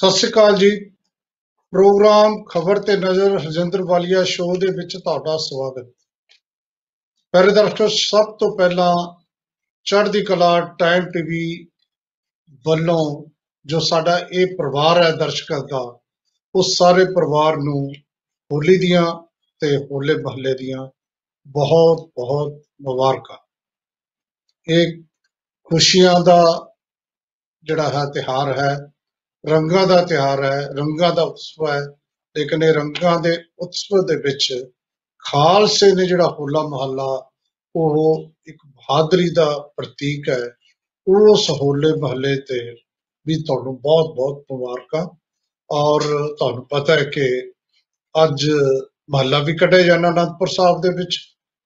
ਸਤਿ ਸ਼੍ਰੀ ਅਕਾਲ ਜੀ। ਪ੍ਰੋਗਰਾਮ ਖਬਰ ਤੇ ਨਜ਼ਰ ਹਰਜਿੰਦਰ ਵਾਲੀਆ ਸ਼ੋਅ ਦੇ ਵਿੱਚ ਤੁਹਾਡਾ ਸਵਾਗਤ। ਪਹਿਲੇ ਦਰਸ਼ਕੋ, ਸਭ ਤੋਂ ਪਹਿਲਾਂ ਚੜ੍ਹਦੀ ਕਲਾ ਟਾਈਮ ਟੀਵੀ ਵੱਲੋਂ ਜੋ ਸਾਡਾ ਇਹ ਪਰਿਵਾਰ ਹੈ ਦਰਸ਼ਕਾਂ ਦਾ ਉਸ ਸਾਰੇ ਪਰਿਵਾਰ ਨੂੰ ਹੋਲੀ ਦੀਆਂ ਤੇ ਹੋਲੇ ਮਹੱਲੇ ਦੀਆਂ ਬਹੁਤ ਬਹੁਤ ਮੁਬਾਰਕਾਂ। ਇਹ ਖੁਸ਼ੀਆਂ ਦਾ ਜਿਹੜਾ ਹੈ ਤਿਹਾਰ ਹੈ ਰੰਗਾਂ ਦਾ ਤਿਉਹਾਰ ਹੈ, ਰੰਗਾਂ ਦਾ ਉਤਸਵ ਹੈ, ਲੇਕਿਨ ਇਹ ਰੰਗਾਂ ਦੇ ਉਤਸਵ ਦੇ ਵਿੱਚ ਖਾਲਸੇ ਨੇ ਜਿਹੜਾ ਹੋਲਾ ਮਹੱਲਾ, ਉਹ ਇੱਕ ਬਹਾਦਰੀ ਦਾ ਪ੍ਰਤੀਕ ਹੈ। ਉਸ ਹੋਲੇ ਮਹੱਲੇ ਤੇ ਵੀ ਤੁਹਾਨੂੰ ਬਹੁਤ ਬਹੁਤ ਮੁਬਾਰਕਾਂ। ਔਰ ਤੁਹਾਨੂੰ ਪਤਾ ਹੈ ਕਿ ਅੱਜ ਮਹੱਲਾ ਵੀ ਕੱਢਿਆ ਜਾਣਾ ਅਨੰਦਪੁਰ ਸਾਹਿਬ ਦੇ ਵਿੱਚ।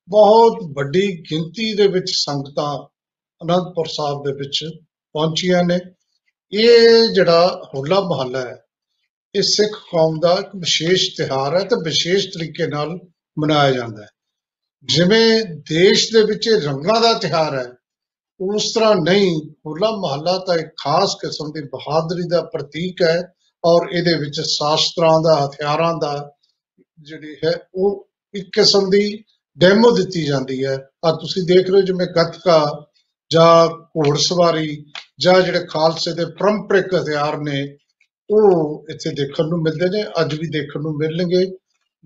ਬਹੁਤ ਵੱਡੀ ਗਿਣਤੀ ਦੇ ਵਿੱਚ ਸੰਗਤਾਂ ਅਨੰਦਪੁਰ ਸਾਹਿਬ ਦੇ ਵਿੱਚ ਪਹੁੰਚੀਆਂ ਨੇ। ਇਹ ਜਿਹੜਾ ਹੋਲਾ ਮਹੱਲਾ ਹੈ, ਇਹ ਸਿੱਖ ਕੌਮ ਦਾ ਇੱਕ ਵਿਸ਼ੇਸ਼ ਤਿਉਹਾਰ ਹੈ ਤੇ ਵਿਸ਼ੇਸ਼ ਤਰੀਕੇ ਨਾਲ ਮਨਾਇਆ ਜਾਂਦਾ ਹੈ। ਜਿਵੇਂ ਦੇਸ਼ ਦੇ ਵਿੱਚ ਇਹ ਰੰਗਾਂ ਦਾ ਤਿਉਹਾਰ ਹੈ, ਉਸ ਤਰ੍ਹਾਂ ਨਹੀਂ, ਹੋਲਾ ਮਹੱਲਾ ਤਾਂ ਇੱਕ ਖਾਸ ਕਿਸਮ ਦੀ ਬਹਾਦਰੀ ਦਾ ਪ੍ਰਤੀਕ ਹੈ ਔਰ ਇਹਦੇ ਵਿੱਚ ਸ਼ਾਸਤਰਾਂ ਦਾ, ਹਥਿਆਰਾਂ ਦਾ ਜਿਹੜੀ ਹੈ ਉਹ ਇੱਕ ਕਿਸਮ ਦੀ ਡੈਮੋ ਦਿੱਤੀ ਜਾਂਦੀ ਹੈ। ਆ ਤੁਸੀਂ ਦੇਖ ਰਹੇ ਹੋ ਜਿਵੇਂ ਗੱਤਕਾ ਜਾਂ ਘੋੜਸਵਾਰੀ ਜਾਂ ਜਿਹੜੇ ਖਾਲਸੇ ਦੇ ਪਰੰਪਰਿਕ ਹਥਿਆਰ ਨੇ, ਉਹ ਇੱਥੇ ਦੇਖਣ ਨੂੰ ਮਿਲਦੇ ਨੇ, ਅੱਜ ਵੀ ਦੇਖਣ ਨੂੰ ਮਿਲਣਗੇ।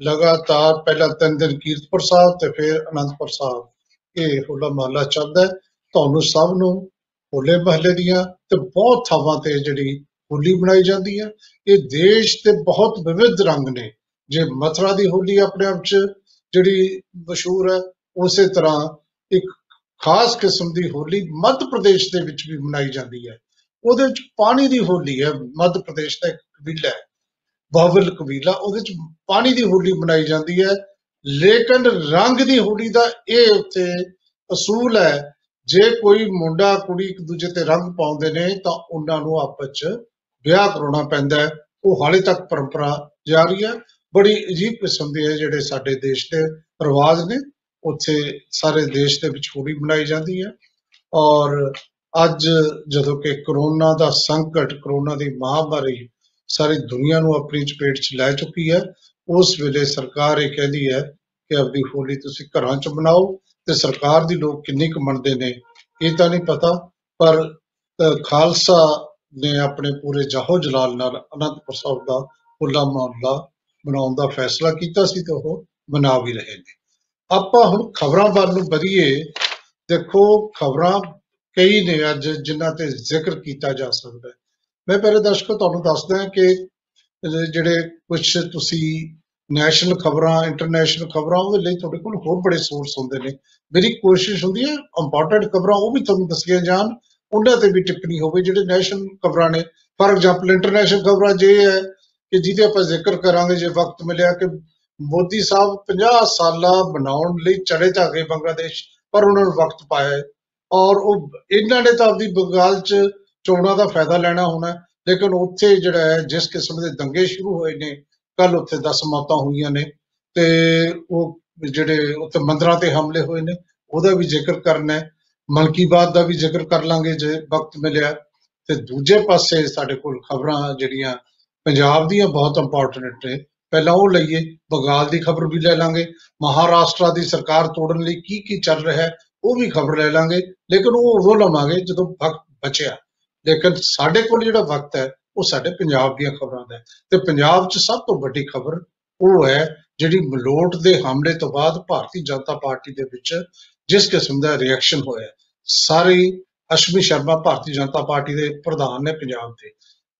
ਲਗਾਤਾਰ ਪਹਿਲਾਂ ਤਿੰਨ ਦਿਨ ਕੀਰਤਪੁਰ ਸਾਹਿਬ ਤੇ ਫਿਰ ਅਨੰਦਪੁਰ ਸਾਹਿਬ। ਇਹ ਹੋਲਾ ਮਹੱਲਾ ਚੱਲਦਾ ਹੈ। ਤੁਹਾਨੂੰ ਸਭ ਨੂੰ ਹੋਲੇ ਮਹੱਲੇ ਦੀਆਂ ਤੇ ਬਹੁਤ ਥਾਵਾਂ ਤੇ ਜਿਹੜੀ ਹੋਲੀ ਬਣਾਈ ਜਾਂਦੀ ਹੈ। ਇਹ ਦੇਸ਼ ਦੇ ਬਹੁਤ ਵਿਵਿਧ ਰੰਗ ਨੇ। ਜੇ ਮਥੁਰਾ ਦੀ ਹੋਲੀ ਆਪਣੇ ਆਪ 'ਚ ਜਿਹੜੀ ਮਸ਼ਹੂਰ ਹੈ, ਉਸੇ ਤਰ੍ਹਾਂ ਇੱਕ ਖਾਸ ਕਿਸਮ ਦੀ ਹੋਲੀ ਮੱਧ ਪ੍ਰਦੇਸ਼ ਦੇ ਵਿੱਚ ਵੀ ਮਨਾਈ ਜਾਂਦੀ ਹੈ। ਉਹਦੇ ਵਿੱਚ ਪਾਣੀ ਦੀ ਹੋਲੀ ਹੈ, ਮੱਧ ਪ੍ਰਦੇਸ਼ ਦਾ ਇੱਕ ਕਬੀਲਾ ਹੈ ਬਾਵਲ ਕਬੀਲਾ। ਉਹਦੇ ਵਿੱਚ ਪਾਣੀ ਦੀ ਹੋਲੀ ਮਨਾਈ ਜਾਂਦੀ ਹੈ। ਲੇਕਿਨ ਰੰਗ ਦੀ ਹੋਲੀ ਦਾ ਇਹ ਉੱਥੇ ਅਸੂਲ ਹੈ, ਜੇ ਕੋਈ ਮੁੰਡਾ, ਕੁੜੀ ਇੱਕ ਦੂਜੇ ਤੇ ਰੰਗ ਪਾਉਂਦੇ ਨੇ, ਤਾਂ ਉਹਨਾਂ ਨੂੰ ਆਪਸ 'ਚ ਵਿਆਹ ਕਰਾਉਣਾ ਪੈਂਦਾ ਹੈ। ਉਹ ਹਾਲੇ ਤੱਕ ਪਰੰਪਰਾ ਜਾਰੀ ਹੈ। ਬੜੀ ਅਜੀਬ ਕਿਸਮ ਦੇ ਜਿਹੜੇ ਸਾਡੇ ਦੇਸ਼ ਦੇ ਰਿਵਾਜ ਨੇ। ਉੱਥੇ ਸਾਰੇ ਦੇਸ਼ ਦੇ ਵਿੱਚ ਹੋਲੀ ਮਨਾਈ ਜਾਂਦੀ ਹੈ। ਔਰ ਅੱਜ ਜਦੋਂ ਕਿ ਕਰੋਨਾ ਦਾ ਸੰਕਟ ਕਰੋਨਾ ਦੀ ਮਹਾਮਾਰੀ ਸਾਰੀ ਦੁਨੀਆ ਨੂੰ ਆਪਣੀ ਚਪੇਟ 'ਚ ਲੈ ਚੁੱਕੀ ਹੈ ਉਸ ਵੇਲੇ ਸਰਕਾਰ ਇਹ ਕਹਿੰਦੀ ਹੈ ਕਿ ਆਪਣੀ ਹੋਲੀ ਤੁਸੀਂ ਘਰਾਂ 'ਚ ਮਨਾਓ ਤੇ ਸਰਕਾਰ ਦੀ ਲੋਕ ਕਿੰਨੀ ਕੁ ਮੰਨਦੇ ਨੇ ਇਹ ਤਾਂ ਨਹੀਂ ਪਤਾ ਪਰ ਅ, ਖਾਲਸਾ ਨੇ ਆਪਣੇ ਪੂਰੇ ਜਾਹੋ ਜਲਾਲ ਨਾਲ ਅਨੰਦਪੁਰ ਸਾਹਿਬ ਦਾ ਹੋਲਾ ਮਹੱਲਾ ਮਨਾਉਣ ਦਾ ਫੈਸਲਾ ਕੀਤਾ ਸੀ ਤੇ ਉਹ ਮਨਾ ਵੀ ਰਹੇ ਨੇ। ਆਪਾਂ ਹੁਣ ਖਬਰਾਂ ਵੱਲ ਨੂੰ ਵਧੀਏ, ਦੇਖੋ ਖਬਰਾਂ ਕਈ ਨੇ ਅੱਜ ਜਿਨ੍ਹਾਂ ਤੇ ਜ਼ਿਕਰ ਕੀਤਾ ਜਾ ਸਕਦਾ ਹੈ। ਮੈਂ ਪਹਿਲੇ ਦਰਸ਼ਕੋ ਤੁਹਾਨੂੰ ਦੱਸਦਾ ਕਿ ਜ- ਜਿਹੜੇ ਕੁਝ ਤੁਸੀਂ ਨੈਸ਼ਨਲ ਖਬਰਾਂ ਇੰਟਰਨੈਸ਼ਨਲ ਖਬਰਾਂ, ਉਹਦੇ ਲਈ ਤੁਹਾਡੇ ਕੋਲ ਹੋਰ ਬੜੇ ਸੋਰਸ ਹੁੰਦੇ ਨੇ। ਮੇਰੀ ਕੋਸ਼ਿਸ਼ ਹੁੰਦੀ ਹੈ ਇੰਪੋਰਟੈਂਟ ਖਬਰਾਂ ਉਹ ਵੀ ਤੁਹਾਨੂੰ ਦੱਸੀਆਂ ਜਾਣ, ਉਹਨਾਂ ਤੇ ਵੀ ਟਿੱਪਣੀ ਹੋਵੇ, ਜਿਹੜੇ ਨੈਸ਼ਨਲ ਖਬਰਾਂ ਨੇ। ਫਾਰ ਐਗਜ਼ਾਮਪਲ ਇੰਟਰਨੈਸ਼ਨਲ ਖਬਰਾਂ ਜੇ ਹੈ ਕਿ ਜਿਹਦੇ ਆਪਾਂ ਜ਼ਿਕਰ ਕਰਾਂਗੇ, ਜੇ ਵਕਤ ਮਿਲਿਆ ਕਿ ਮੋਦੀ ਸਾਹਿਬ 50 ਸਾਲਾ ਬਣਾਉਣ ਲਈ ਚੜੇ ਤਾਂ ਗਏ ਬੰਗਲਾਦੇਸ਼, ਪਰ ਉਹਨਾਂ ਨੂੰ ਵਕਤ ਪਾਇਆ ਹੈ। ਔਰ ਉਹ ਇਹਨਾਂ ਨੇ ਤਾਂ ਆਪਦੀ ਬੰਗਾਲ 'ਚ ਚੋਣਾਂ ਦਾ ਫਾਇਦਾ ਲੈਣਾ ਹੋਣਾ ਹੈ। ਲੇਕਿਨ ਉੱਥੇ ਜਿਹੜਾ ਹੈ, ਜਿਸ ਕਿਸਮ ਦੇ ਦੰਗੇ ਸ਼ੁਰੂ ਹੋਏ ਨੇ ਕੱਲ ਉੱਥੇ 10 ਮੌਤਾਂ ਹੋਈਆਂ ਨੇ ਤੇ ਉਹ ਜਿਹੜੇ ਉੱਥੇ ਮੰਦਰਾਂ ਤੇ ਹਮਲੇ ਹੋਏ ਨੇ, ਉਹਦਾ ਵੀ ਜ਼ਿਕਰ ਕਰਨਾ ਹੈ। ਮਨ ਕੀ ਬਾਤ ਦਾ ਵੀ ਜ਼ਿਕਰ ਕਰ ਲਾਂਗੇ ਜੇ ਵਕਤ ਮਿਲਿਆ। ਤੇ ਦੂਜੇ ਪਾਸੇ ਸਾਡੇ ਕੋਲ ਖਬਰਾਂ ਜਿਹੜੀਆਂ ਪੰਜਾਬ ਦੀਆਂ ਬਹੁਤ ਇੰਪੋਰਟੈਂਟ ਨੇ। ਪਹਿਲਾਂ ਉਹ ਲਈਏ, ਬੰਗਾਲ ਦੀ ਖਬਰ ਵੀ ਲੈ ਲਾਂਗੇ, ਮਹਾਰਾਸ਼ਟਰ ਦੀ ਸਰਕਾਰ ਤੋੜਨ ਲਈ ਕੀ ਕੀ ਚੱਲ ਰਿਹਾ ਹੈ, ਉਹ ਵੀ ਖਬਰ ਲੈ ਲਾਂਗੇ, ਲੇਕਿਨ ਉਹ ਉਦੋਂ ਲਵਾਂਗੇ ਜਦੋਂ ਵਕਤ ਬਚਿਆ। ਲੇਕਿਨ ਸਾਡੇ ਕੋਲ ਜਿਹੜਾ ਵਕਤ ਹੈ, ਉਹ ਸਾਡੇ ਪੰਜਾਬ ਦੀਆਂ ਖਬਰਾਂ ਦਾ ਹੈ। ਤੇ ਪੰਜਾਬ 'ਚ ਸਭ ਤੋਂ ਵੱਡੀ ਖਬਰ ਉਹ ਹੈ, ਜਿਹੜੀ ਮਲੋਟ ਦੇ ਹਮਲੇ ਤੋਂ ਬਾਅਦ ਭਾਰਤੀ ਜਨਤਾ ਪਾਰਟੀ ਦੇ ਵਿੱਚ ਜਿਸ ਕਿਸਮ ਦਾ ਰਿਐਕਸ਼ਨ ਹੋਇਆ ਸਾਰੀ ਅਸ਼ਮੀ ਸ਼ਰਮਾ ਭਾਰਤੀ ਜਨਤਾ ਪਾਰਟੀ ਦੇ ਪ੍ਰਧਾਨ ਨੇ ਪੰਜਾਬ ਦੇ।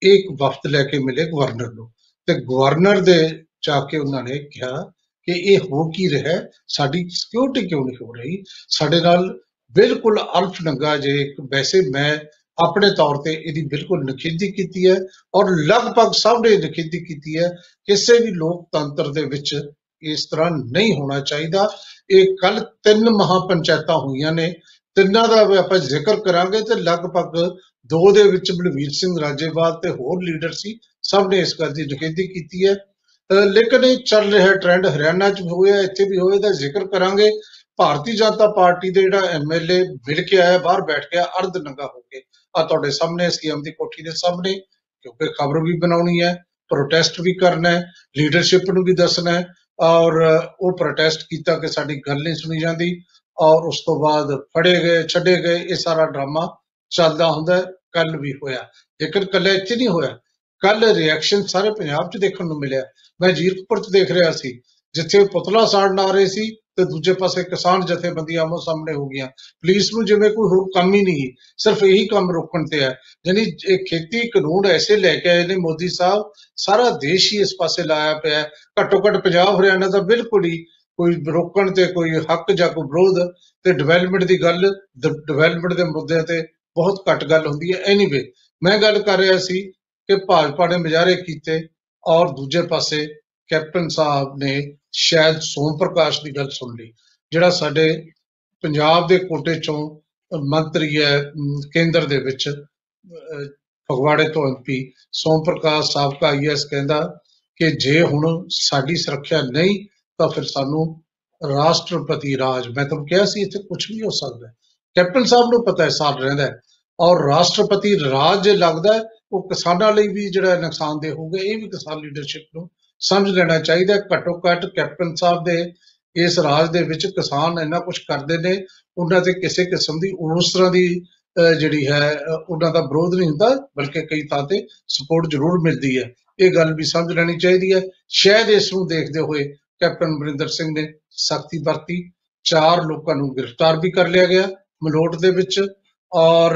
ਇਹ ਇੱਕ ਵਫਦ ਲੈ ਕੇ ਮਿਲੇ ਗਵਰਨਰ ਨੂੰ। ਤੇ ਗਵਰਨਰ ਦੇ ਜਾ ਕੇ ਉਹਨਾਂ ਨੇ ਕਿਹਾ ਕਿ ਇਹ ਹੋ ਕੀ ਰਿਹਾ? ਹੈ? ਸਾਡੀ ਸਿਕਿਉਰਿਟੀ ਕਿਉਂ ਨਹੀਂ ਹੋ ਰਹੀ? ਸਾਡੇ ਨਾਲ ਬਿਲਕੁਲ ਅਲਫ ਨੰਗਾ ਜੇ ਇੱਕ ਵੈਸੇ ਮੈਂ ਆਪਣੇ ਤੌਰ ਤੇ ਇਹਦੀ ਬਿਲਕੁਲ ਨਖੇਦੀ ਕੀਤੀ ਹੈ ਔਰ ਲਗਭਗ ਸਭ ਨੇ ਨਖੇਦੀ ਕੀਤੀ ਹੈ। ਕਿਸੇ ਵੀ ਲੋਕਤੰਤਰ ਦੇ ਵਿੱਚ ਇਸ ਤਰ੍ਹਾਂ ਨਹੀਂ ਹੋਣਾ ਚਾਹੀਦਾ। ਇਹ ਕੱਲ ਤਿੰਨ ਮਹਾਪੰਚਾਇਤਾਂ ਹੋਈਆਂ ਨੇ। ਤਿੰਨਾਂ ਦਾ ਵੀ ਆਪਾਂ ਜ਼ਿਕਰ ਕਰਾਂਗੇ ਤੇ ਲਗਭਗ ਦੋ ਦੇ ਵਿੱਚ ਬਲਵੀਰ ਸਿੰਘ ਰਾਜੇਵਾਲ ਤੇ ਹੋਰ ਲੀਡਰ ਸੀ। ਸਭ ਨੇ ਇਸ ਗੱਲ ਦੀ ਨਖੇਦੀ ਕੀਤੀ ਹੈ। ਅਹ ਲੇਕਿਨ ਇਹ ਚੱਲ ਰਿਹਾ ਟ੍ਰੈਂਡ ਹਰਿਆਣਾ 'ਚ ਵੀ ਹੋਇਆ, ਇੱਥੇ ਵੀ ਹੋਇਆ ਦਾ ਜ਼ਿਕਰ ਕਰਾਂਗੇ। ਭਾਰਤੀ ਜਨਤਾ ਪਾਰਟੀ ਦੇ ਜਿਹੜਾ ਐਮਐਲਏ ਮਿਲ ਕੇ ਆਇਆ, ਬਾਹਰ ਬੈਠ ਗਿਆ ਅਰਧ ਨੰਗਾ ਹੋ ਕੇ। ਆ ਤੁਹਾਡੇ ਸਾਹਮਣੇ, ਸੀਐਮ ਦੀ ਕੋਠੀ ਦੇ ਸਾਹਮਣੇ ਕਿਉਂਕਿ ਖਬਰ ਵੀ ਬਣਾਉਣੀ ਹੈ ਪ੍ਰੋਟੈਸਟ ਵੀ ਕਰਨਾ ਹੈ ਲੀਡਰਸ਼ਿਪ ਨੂੰ ਵੀ ਦੱਸਣਾ ਹੈ, ਔਰ ਉਹ ਪ੍ਰੋਟੈਸਟ ਕੀਤਾ ਕਿ ਸਾਡੀ ਗੱਲ ਨਹੀਂ ਸੁਣੀ ਜਾਂਦੀ, ਔਰ ਉਸ ਤੋਂ ਬਾਅਦ ਫੜੇ ਗਏ, ਛੱਡੇ ਗਏ, ਇਹ ਸਾਰਾ ਡਰਾਮਾ ਚੱਲਦਾ ਹੁੰਦਾ ਕੱਲ ਵੀ ਹੋਇਆ। ਲੇਕਿਨ ਕੱਲੇ ਇੱਥੇ ਨਹੀਂ ਹੋਇਆ ਕੱਲ ਰਿਐਕਸ਼ਨ ਸਾਰੇ ਪੰਜਾਬ 'ਚ ਦੇਖਣ ਨੂੰ ਮਿਲਿਆ। ਮੈਂ ਜੀਰਕਪੁਰ 'ਚ ਦੇਖ ਰਿਹਾ ਸੀ। ਜਿੱਥੇ ਪੁਤਲਾ ਸਾੜਨ ਆ ਰਹੇ ਸੀ ਤੇ ਦੂਜੇ ਪਾਸੇ ਕਿਸਾਨ ਜਥੇਬੰਦੀਆਂ ਆਮੋ ਸਾਹਮਣੇ ਹੋ ਗਈਆਂ। ਪੁਲਿਸ ਨੂੰ ਜਿਵੇਂ ਕੋਈ ਹੋਰ ਕੰਮ ਹੀ ਨਹੀਂ, ਸਿਰਫ ਇਹੀ ਕੰਮ ਰੋਕਣ ਤੇ ਹੈ। ਯਾਨੀ ਇਹ ਖੇਤੀ ਕਾਨੂੰਨ ਐਸੇ ਲੈ ਕੇ ਆਏ ਨੇ ਮੋਦੀ ਸਾਹਿਬ, ਸਾਰਾ ਦੇਸ਼ ਹੀ ਇਸ ਪਾਸੇ ਲਾਇਆ ਪਿਆ ਹੈ। ਘੱਟੋ ਘੱਟ ਪੰਜਾਬ ਹਰਿਆਣਾ ਦਾ ਬਿਲਕੁਲ ਹੀ ਕੋਈ ਰੋਕਣ ਤੇ ਕੋਈ ਹੱਕ ਜਾਂ ਕੋਈ ਵਿਰੋਧ ਤੇ ਡਿਵੈਲਪਮੈਂਟ ਦੀ ਗੱਲ ਡਿਵੈਲਪਮੈਂਟ ਦੇ ਮੁੱਦਿਆਂ ਤੇ ਬਹੁਤ ਘੱਟ ਗੱਲ ਹੁੰਦੀ ਹੈ। ਐਨੀਵੇ ਮੈਂ ਗੱਲ ਕਰ ਰਿਹਾ ਸੀ ਕਿ ਭਾਜਪਾ ਨੇ ਮੁਜ਼ਾਹਰੇ ਕੀਤੇ ਔਰ ਦੂਜੇ ਪਾਸੇ ਕੈਪਟਨ ਸਾਹਿਬ ਨੇ ਸ਼ਾਇਦ ਸੋਮ ਪ੍ਰਕਾਸ਼ ਦੀ ਗੱਲ ਸੁਣ ਲਈ ਜਿਹੜਾ ਸਾਡੇ ਪੰਜਾਬ ਦੇ ਕੋਟੇ ਚੋਂ ਮੰਤਰੀ ਹੈ ਅਮ, ਕੇਂਦਰ ਦੇ ਵਿੱਚ ਅਹ, ਫਗਵਾੜੇ ਤੋਂ ਐਮਪੀ ਸੋਮ ਪ੍ਰਕਾਸ਼ ਸਾਬਕਾ ਆਈਐਸ ਕਹਿੰਦਾ ਕਿ ਜੇ ਹੁਣ ਸਾਡੀ ਸੁਰੱਖਿਆ ਨਹੀਂ ਤਾਂ ਫਿਰ ਸਾਨੂੰ ਰਾਸ਼ਟਰਪਤੀ ਰਾਜ ਮੈਂ ਤੁਹਾਨੂੰ ਕਿਹਾ ਸੀ ਇੱਥੇ ਕੁਝ ਵੀ ਹੋ ਸਕਦਾ ਹੈ। ਕੈਪਟਨ ਸਾਹਿਬ ਨੂੰ ਪਤਾ ਹੈ ਸਾਲ ਰਹਿੰਦਾ ਹੈ। ਔਰ ਰਾਸ਼ਟਰਪਤੀ ਰਾਜ ਜੇ ਲੱਗਦਾ ਹੈ, ਉਹ ਕਿਸਾਨਾਂ ਲਈ ਵੀ ਜਿਹੜਾ ਨੁਕਸਾਨਦੇਹ ਹੋਊਗਾ ਇਹ ਵੀ ਕਿਸਾਨ ਲੀਡਰਸ਼ਿਪ ਨੂੰ ਸਮਝ ਲੈਣਾ ਚਾਹੀਦਾ ਹੈ। ਘੱਟੋ ਘੱਟ ਕੈਪਟਨ ਸਾਹਿਬ ਦੇ ਇਸ ਰਾਜ ਦੇ ਵਿੱਚ ਕਿਸਾਨ ਇੰਨਾ ਕੁਝ ਕਰਦੇ ਨੇ ਉਹਨਾਂ ਤੇ ਕਿਸੇ ਕਿਸਮ ਦੀ ਉਸ ਤਰ੍ਹਾਂ ਦੀ ਅਹ, ਜਿਹੜੀ ਹੈ ਅਹ, ਉਹਨਾਂ ਦਾ ਵਿਰੋਧ ਨਹੀਂ ਹੁੰਦਾ ਬਲਕਿ ਕਈ ਥਾਂ ਤੇ ਸਪੋਰਟ ਜ਼ਰੂਰ ਮਿਲਦੀ ਹੈ ਇਹ ਗੱਲ ਵੀ ਸਮਝ ਲੈਣੀ ਚਾਹੀਦੀ ਹੈ ਸ਼ਾਇਦ ਇਸ ਨੂੰ ਦੇਖਦੇ ਹੋਏ ਕੈਪਟਨ ਅਮਰਿੰਦਰ ਸਿੰਘ ਨੇ ਸਖਤੀ ਵਰਤੀ ਚਾਰ ਲੋਕਾਂ ਨੂੰ ਗ੍ਰਿਫਤਾਰ ਵੀ ਕਰ ਲਿਆ ਗਿਆ ਮਲੋਟ ਦੇ ਵਿੱਚ ਔਰ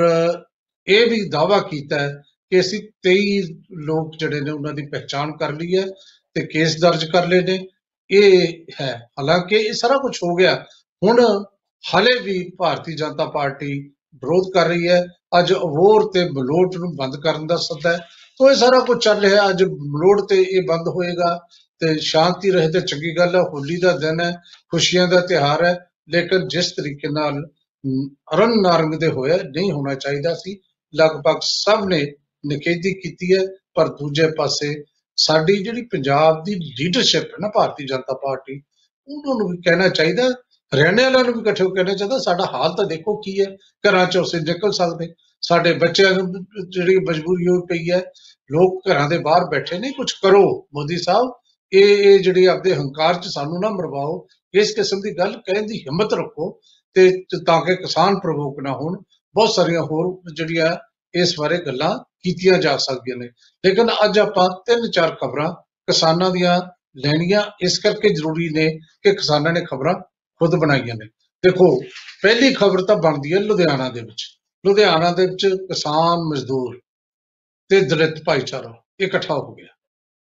ਇਹ ਵੀ ਦਾਵਾ ਕੀਤਾ ਹੈ ਕਿ ਅਸੀਂ 23 ਲੋਕ ਜਿਹੜੇ ਨੇ ਉਹਨਾਂ ਦੀ ਪਹਿਚਾਣ ਕਰ ਲਈ ਹੈ ਤੇ ਕੇਸ ਦਰਜ ਕਰ ਲਏ ਨੇ। ਇਹ ਹੈ। ਹਾਲਾਂਕਿ ਇਹ ਸਾਰਾ ਕੁਝ ਹੋ ਗਿਆ। ਹੁਣ ਹਾਲੇ ਵੀ ਭਾਰਤੀ ਜਨਤਾ ਪਾਰਟੀ ਵਿਰੋਧ ਕਰ ਰਹੀ ਹੈ। ਅੱਜ ਅਬੋਰ ਤੇ ਬਲੋਟ ਨੂੰ ਬੰਦ ਕਰਨ ਦਾ ਸੱਦਾ ਹੈ। ਤੋ ਇਹ ਸਾਰਾ ਕੁਝ ਚੱਲ ਰਿਹਾ ਅੱਜ ਬਲੋਟ ਤੇ ਇਹ ਬੰਦ ਹੋਏਗਾ ਤੇ ਸ਼ਾਂਤੀ ਰਹੇ ਤੇ ਚੰਗੀ ਗੱਲ ਹੈ। ਹੋਲੀ ਦਾ ਦਿਨ ਹੈ ਖੁਸ਼ੀਆਂ ਦਾ ਤਿਉਹਾਰ ਹੈ। ਲੇਕਿਨ ਜਿਸ ਤਰੀਕੇ ਨਾਲ ਅਮ, ਅਰਨ ਨਾਰੰਗ ਦੇ ਹੋਇਆ ਨਹੀਂ ਹੋਣਾ ਚਾਹੀਦਾ ਸੀ। ਲਗਭਗ ਸਭ ਨੇ ਨਿਖੇਧੀ ਕੀਤੀ ਹੈ, ਪਰ ਦੂਜੇ ਪਾਸੇ ਸਾਡੀ ਜਿਹੜੀ ਪੰਜਾਬ ਦੀ ਲੀਡਰਸ਼ਿਪ ਹੈ ਨਾ, ਭਾਰਤੀ ਜਨਤਾ ਪਾਰਟੀ, ਉਹਨਾਂ ਨੂੰ ਵੀ ਕਹਿਣਾ ਚਾਹੀਦਾ, ਹਰਿਆਣੇ ਵਾਲਿਆਂ ਨੂੰ ਵੀ ਇਕੱਠੇ ਹੋ ਕੇ ਕਹਿਣਾ ਚਾਹੀਦਾ, ਸਾਡਾ ਹਾਲ ਤਾਂ ਦੇਖੋ ਕੀ ਹੈ, ਘਰਾਂ ਚੋਂ ਅਸੀਂ ਨਿਕਲ ਸਕਦੇ, ਸਾਡੇ ਬੱਚਿਆਂ ਨੂੰ ਜਿਹੜੀ ਮਜਬੂਰੀ ਹੋਈ ਪਈ ਹੈ, ਲੋਕ ਘਰਾਂ ਦੇ ਬਾਹਰ ਬੈਠੇ ਨੇ ਕੁਝ ਕਰੋ, ਮੋਦੀ ਸਾਹਿਬ, ਇਹ ਇਹ ਜਿਹੜੀ ਆਪਦੇ ਹੰਕਾਰ ਚ ਸਾਨੂੰ ਨਾ ਮਰਵਾਓ, ਇਸ ਕਿਸਮ ਦੀ ਗੱਲ ਕਹਿਣ ਦੀ ਹਿੰਮਤ ਰੱਖੋ, ਤੇ ਤੇ ਤਾਂ ਕਿ ਕਿਸਾਨ ਪ੍ਰਵੋਕ ਨਾ ਹੋਣ, ਬਹੁਤ ਸਾਰੀਆਂ ਹੋਰ ਜਿਹੜੀਆਂ ਇਸ ਬਾਰੇ ਗੱਲਾਂ ਕੀਤੀਆਂ ਜਾ ਸਕਦੀਆਂ ਨੇ। ਲੇਕਿਨ ਅੱਜ ਆਪਾਂ ਤਿੰਨ ਚਾਰ ਖਬਰਾਂ ਕਿਸਾਨਾਂ ਦੀਆਂ ਲੈਣੀਆਂ ਇਸ ਕਰਕੇ ਜ਼ਰੂਰੀ ਨੇ ਕਿ ਕਿਸਾਨਾਂ ਨੇ ਖਬਰਾਂ ਖੁਦ ਬਣਾਈਆਂ ਨੇ। ਦੇਖੋ, ਪਹਿਲੀ ਖਬਰ ਤਾਂ ਬਣਦੀ ਹੈ ਲੁਧਿਆਣਾ ਦੇ ਵਿੱਚ। ਲੁਧਿਆਣਾ ਦੇ ਵਿੱਚ ਕਿਸਾਨ ਮਜ਼ਦੂਰ ਤੇ ਦਲਿਤ ਭਾਈਚਾਰਾ ਇਕੱਠਾ ਹੋ ਗਿਆ।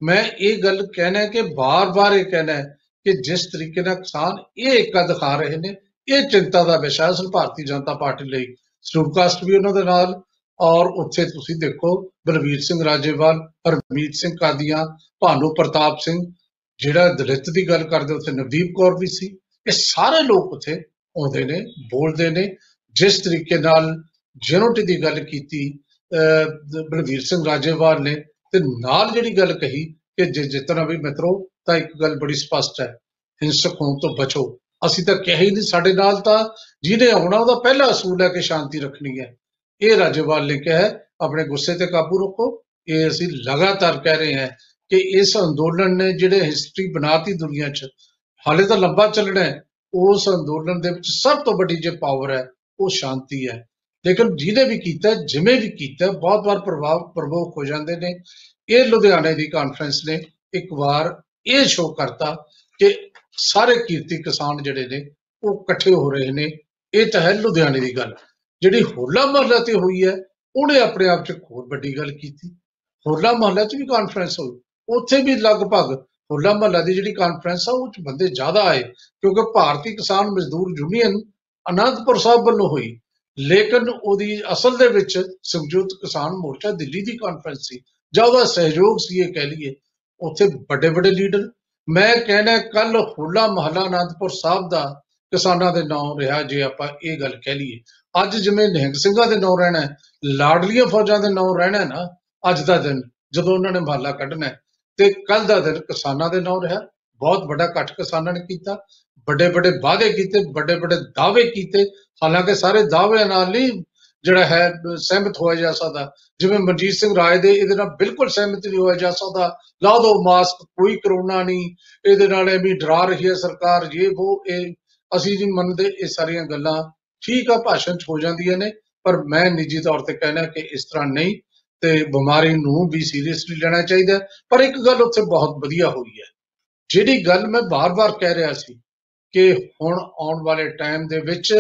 ਮੈਂ ਇਹ ਗੱਲ ਕਹਿਣਾ ਹੈ ਕਿ ਬਾਰ-ਬਾਰ ਇਹ ਕਹਿਣਾ ਹੈ ਕਿ ਜਿਸ ਤਰੀਕੇ ਨਾਲ ਕਿਸਾਨ ਇਹ ਏਕਾ ਦਿਖਾ ਰਹੇ ਨੇ, ਇਹ ਚਿੰਤਾ ਦਾ ਵਿਸ਼ਾ ਹੈ। ਅਸਲ ਭਾਰਤੀ ਜਨਤਾ ਪਾਰਟੀ ਲਈ ਸਟੂਡਕਾਸਟ ਵੀ ਉਹਨਾਂ ਦੇ ਨਾਲ ਔਰ ਉੱਥੇ ਤੁਸੀਂ ਦੇਖੋ ਬਲਵੀਰ ਸਿੰਘ ਰਾਜੇਵਾਲ ਹਰਮੀਤ ਸਿੰਘ ਕਾਦੀਆਂ ਭਾਨੂ ਪ੍ਰਤਾਪ ਸਿੰਘ ਜਿਹੜਾ ਦਲਿਤ ਦੀ ਗੱਲ ਕਰਦੇ ਉੱਥੇ ਨਵਦੀਪ ਕੌਰ ਵੀ ਸੀ। ਇਹ ਸਾਰੇ ਲੋਕ ਉੱਥੇ ਆਉਂਦੇ ਨੇ ਬੋਲਦੇ ਨੇ। ਜਿਸ ਤਰੀਕੇ ਨਾਲ ਜਨੋਟੀ ਦੀ ਗੱਲ ਕੀਤੀ ਅਹ, ਬਲਵੀਰ ਸਿੰਘ ਰਾਜੇਵਾਲ ਨੇ ਤੇ ਨਾਲ ਜਿਹੜੀ ਗੱਲ ਕਹੀ ਕਿ ਜੇ ਜਿੱਤਣਾ ਵੀ ਮਿੱਤਰੋ ਤਾਂ ਇੱਕ ਗੱਲ ਬੜੀ ਸਪਸ਼ਟ ਹੈ ਹਿੰਸਕ ਹੋਣ ਤੋਂ ਬਚੋ। ਅਸੀਂ ਤਾਂ ਕਿਹਾ ਹੀ ਨਹੀਂ ਸਾਡੇ ਨਾਲ ਤਾਂ ਜਿਹਨੇ ਆਉਣਾ ਉਹਦਾ ਪਹਿਲਾ ਅਸੂਲ ਹੈ ਕਿ ਸ਼ਾਂਤੀ ਰੱਖਣੀ ਹੈ। ਇਹ ਰਾਜੇਵਾਲ ਨੇ ਕਿਹਾ ਹੈ, ਆਪਣੇ ਗੁੱਸੇ ਤੇ ਕਾਬੂ ਰੱਖੋ। ਇਹ ਅਸੀਂ ਲਗਾਤਾਰ ਕਹਿ ਰਹੇ ਹਾਂ ਕਿ ਇਸ ਅੰਦੋਲਨ ਨੇ ਜਿਹੜੇ ਹਿਸਟਰੀ ਬਣਾਤੀ ਦੁਨੀਆ 'ਚ ਹਾਲੇ ਤਾਂ ਲੰਬਾ ਚੱਲਣਾ ਹੈ ਉਸ ਅੰਦੋਲਨ ਦੇ ਵਿੱਚ ਸਭ ਤੋਂ ਵੱਡੀ ਜੇ ਪਾਵਰ ਹੈ ਉਹ ਸ਼ਾਂਤੀ ਹੈ। ਲੇਕਿਨ ਜਿਹਨੇ ਵੀ ਕੀਤਾ ਜਿਵੇਂ ਵੀ ਕੀਤਾ ਬਹੁਤ ਵਾਰ ਪ੍ਰਭਾਵ ਪ੍ਰਭੋਕ ਹੋ ਜਾਂਦੇ ਨੇ। ਇਹ ਲੁਧਿਆਣੇ ਦੀ ਕਾਨਫਰੰਸ ਨੇ ਇੱਕ ਵਾਰ ਇਹ ਸ਼ੋਅ ਕਰਤਾ ਕਿ ਸਾਰੇ ਕੀਰਤੀ ਕਿਸਾਨ ਜਿਹੜੇ ਨੇ ਉਹ ਇਕੱਠੇ ਹੋ ਰਹੇ ਨੇ। ਇਹ ਤਾਂ ਹੈ ਲੁਧਿਆਣੇ ਦੀ ਗੱਲ। ਜਿਹੜੀ ਹੋਲਾ ਮਹੱਲਾ ਤੇ ਹੋਈ ਹੈ, ਉਹਨੇ ਆਪਣੇ ਆਪ 'ਚ ਇੱਕ ਹੋਰ ਵੱਡੀ ਗੱਲ ਕੀਤੀ। ਹੋਲਾ ਮਹੱਲਾ 'ਚ ਵੀ ਕਾਨਫਰੰਸ ਹੋਈ। ਉੱਥੇ ਵੀ ਲਗਭਗ ਹੋਲਾ ਮਹੱਲਾ ਦੀ ਜਿਹੜੀ ਕਾਨਫਰੰਸ ਆ, ਉਹ 'ਚ ਬੰਦੇ ਜ਼ਿਆਦਾ ਆਏ, ਕਿਉਂਕਿ ਭਾਰਤੀ ਕਿਸਾਨ ਮਜ਼ਦੂਰ ਯੂਨੀਅਨ ਅਨੰਦਪੁਰ ਸਾਹਿਬ ਵੱਲੋਂ ਹੋਈ। ਲੇਕਿਨ ਉਹਦੀ ਅਸਲ ਦੇ ਵਿੱਚ ਸੰਯੁਕਤ ਕਿਸਾਨ ਮੋਰਚਾ ਦਿੱਲੀ ਦੀ ਕਾਨਫਰੰਸ ਸੀ। ਜਾਂ ਉਹਦਾ ਸਹਿਯੋਗ ਸੀ ਇਹ ਕਹਿ ਲਈਏ। ਉੱਥੇ ਵੱਡੇ ਵੱਡੇ ਲੀਡਰ ਮੈਂ ਕਹਿੰਦਾ ਕੱਲ ਹੋਲਾ ਮਹੱਲਾ ਅਨੰਦਪੁਰ ਸਾਹਿਬ ਦਾ ਕਿਸਾਨਾਂ ਦੇ ਨਾਂ ਰਿਹਾ ਜੇ ਆਪਾਂ ਇਹ ਗੱਲ ਕਹਿ ਲਈਏ। ਅੱਜ ਜਿਵੇਂ ਨਿਹੰਗ ਸਿੰਘਾਂ ਦੇ ਨਾਂ ਰਹਿਣਾ ਹੈ, ਲਾਡਲੀਆਂ ਫੌਜਾਂ ਦੇ ਨਾਂ ਰਹਿਣਾ ਹੈ ਨਾ ਅੱਜ ਦਾ ਦਿਨ ਜਦੋਂ ਉਹਨਾਂ ਨੇ ਮਹੱਲਾ ਕੱਢਣਾ ਹੈ, ਤੇ ਕੱਲ ਦਾ ਦਿਨ ਕਿਸਾਨਾਂ ਦੇ ਨਾਂ ਰਿਹਾ। ਬਹੁਤ ਵੱਡਾ ਇਕੱਠ ਕਿਸਾਨਾਂ ਨੇ ਕੀਤਾ ਵੱਡੇ ਵੱਡੇ ਵਾਅਦੇ ਕੀਤੇ ਵੱਡੇ ਵੱਡੇ ਦਾਅਵੇ ਕੀਤੇ। ਹਾਲਾਂਕਿ ਸਾਰੇ ਦਾਅਵਿਆਂ ਨਾਲ ਨਹੀਂ ਜਿਹੜਾ ਹੈ ਅਹ ਸਹਿਮਤ ਹੋਇਆ ਜਾ ਸਕਦਾ। ਜਿਵੇਂ ਮਨਜੀਤ ਸਿੰਘ ਰਾਏ ਦੇ ਇਹਦੇ ਨਾਲ ਬਿਲਕੁਲ ਸਹਿਮਤ ਨਹੀਂ ਹੋਇਆ ਜਾ ਸਕਦਾ। ਲਾ ਦਿਓ ਮਾਸਕ ਕੋਈ ਕਰੋਨਾ ਨਹੀਂ ਇਹਦੇ ਨਾਲ ਐਵੇਂ ਡਰਾ ਰਹੀ ਹੈ ਸਰਕਾਰ ਇਹ ਉਹ ਇਹ ਅਸੀਂ ਨਹੀਂ ਮੰਨਦੇ ਇਹ ਸਾਰੀਆਂ ਗੱਲਾਂ ਠੀਕ ਆ, ਭਾਸ਼ਣ 'ਚ ਹੋ ਜਾਂਦੀਆਂ ਨੇ, ਪਰ ਮੈਂ ਨਿੱਜੀ ਤੌਰ ਤੇ ਕਹਿਣਾ ਕਿ ਇਸ ਤਰ੍ਹਾਂ ਨਹੀਂ ਤੇ ਬਿਮਾਰੀ ਨੂੰ ਵੀ ਸੀਰੀਅਸਲੀ ਲੈਣਾ ਚਾਹੀਦਾ ਹੈ। ਪਰ ਇੱਕ ਗੱਲ ਉੱਥੇ ਬਹੁਤ ਵਧੀਆ ਹੋਈ ਹੈ ਜਿਹੜੀ ਗੱਲ ਮੈਂ ਬਾਰ-ਬਾਰ ਕਹਿ ਰਿਹਾ ਸੀ ਕਿ ਹੁਣ ਆਉਣ ਵਾਲੇ ਟਾਈਮ ਦੇ ਵਿੱਚ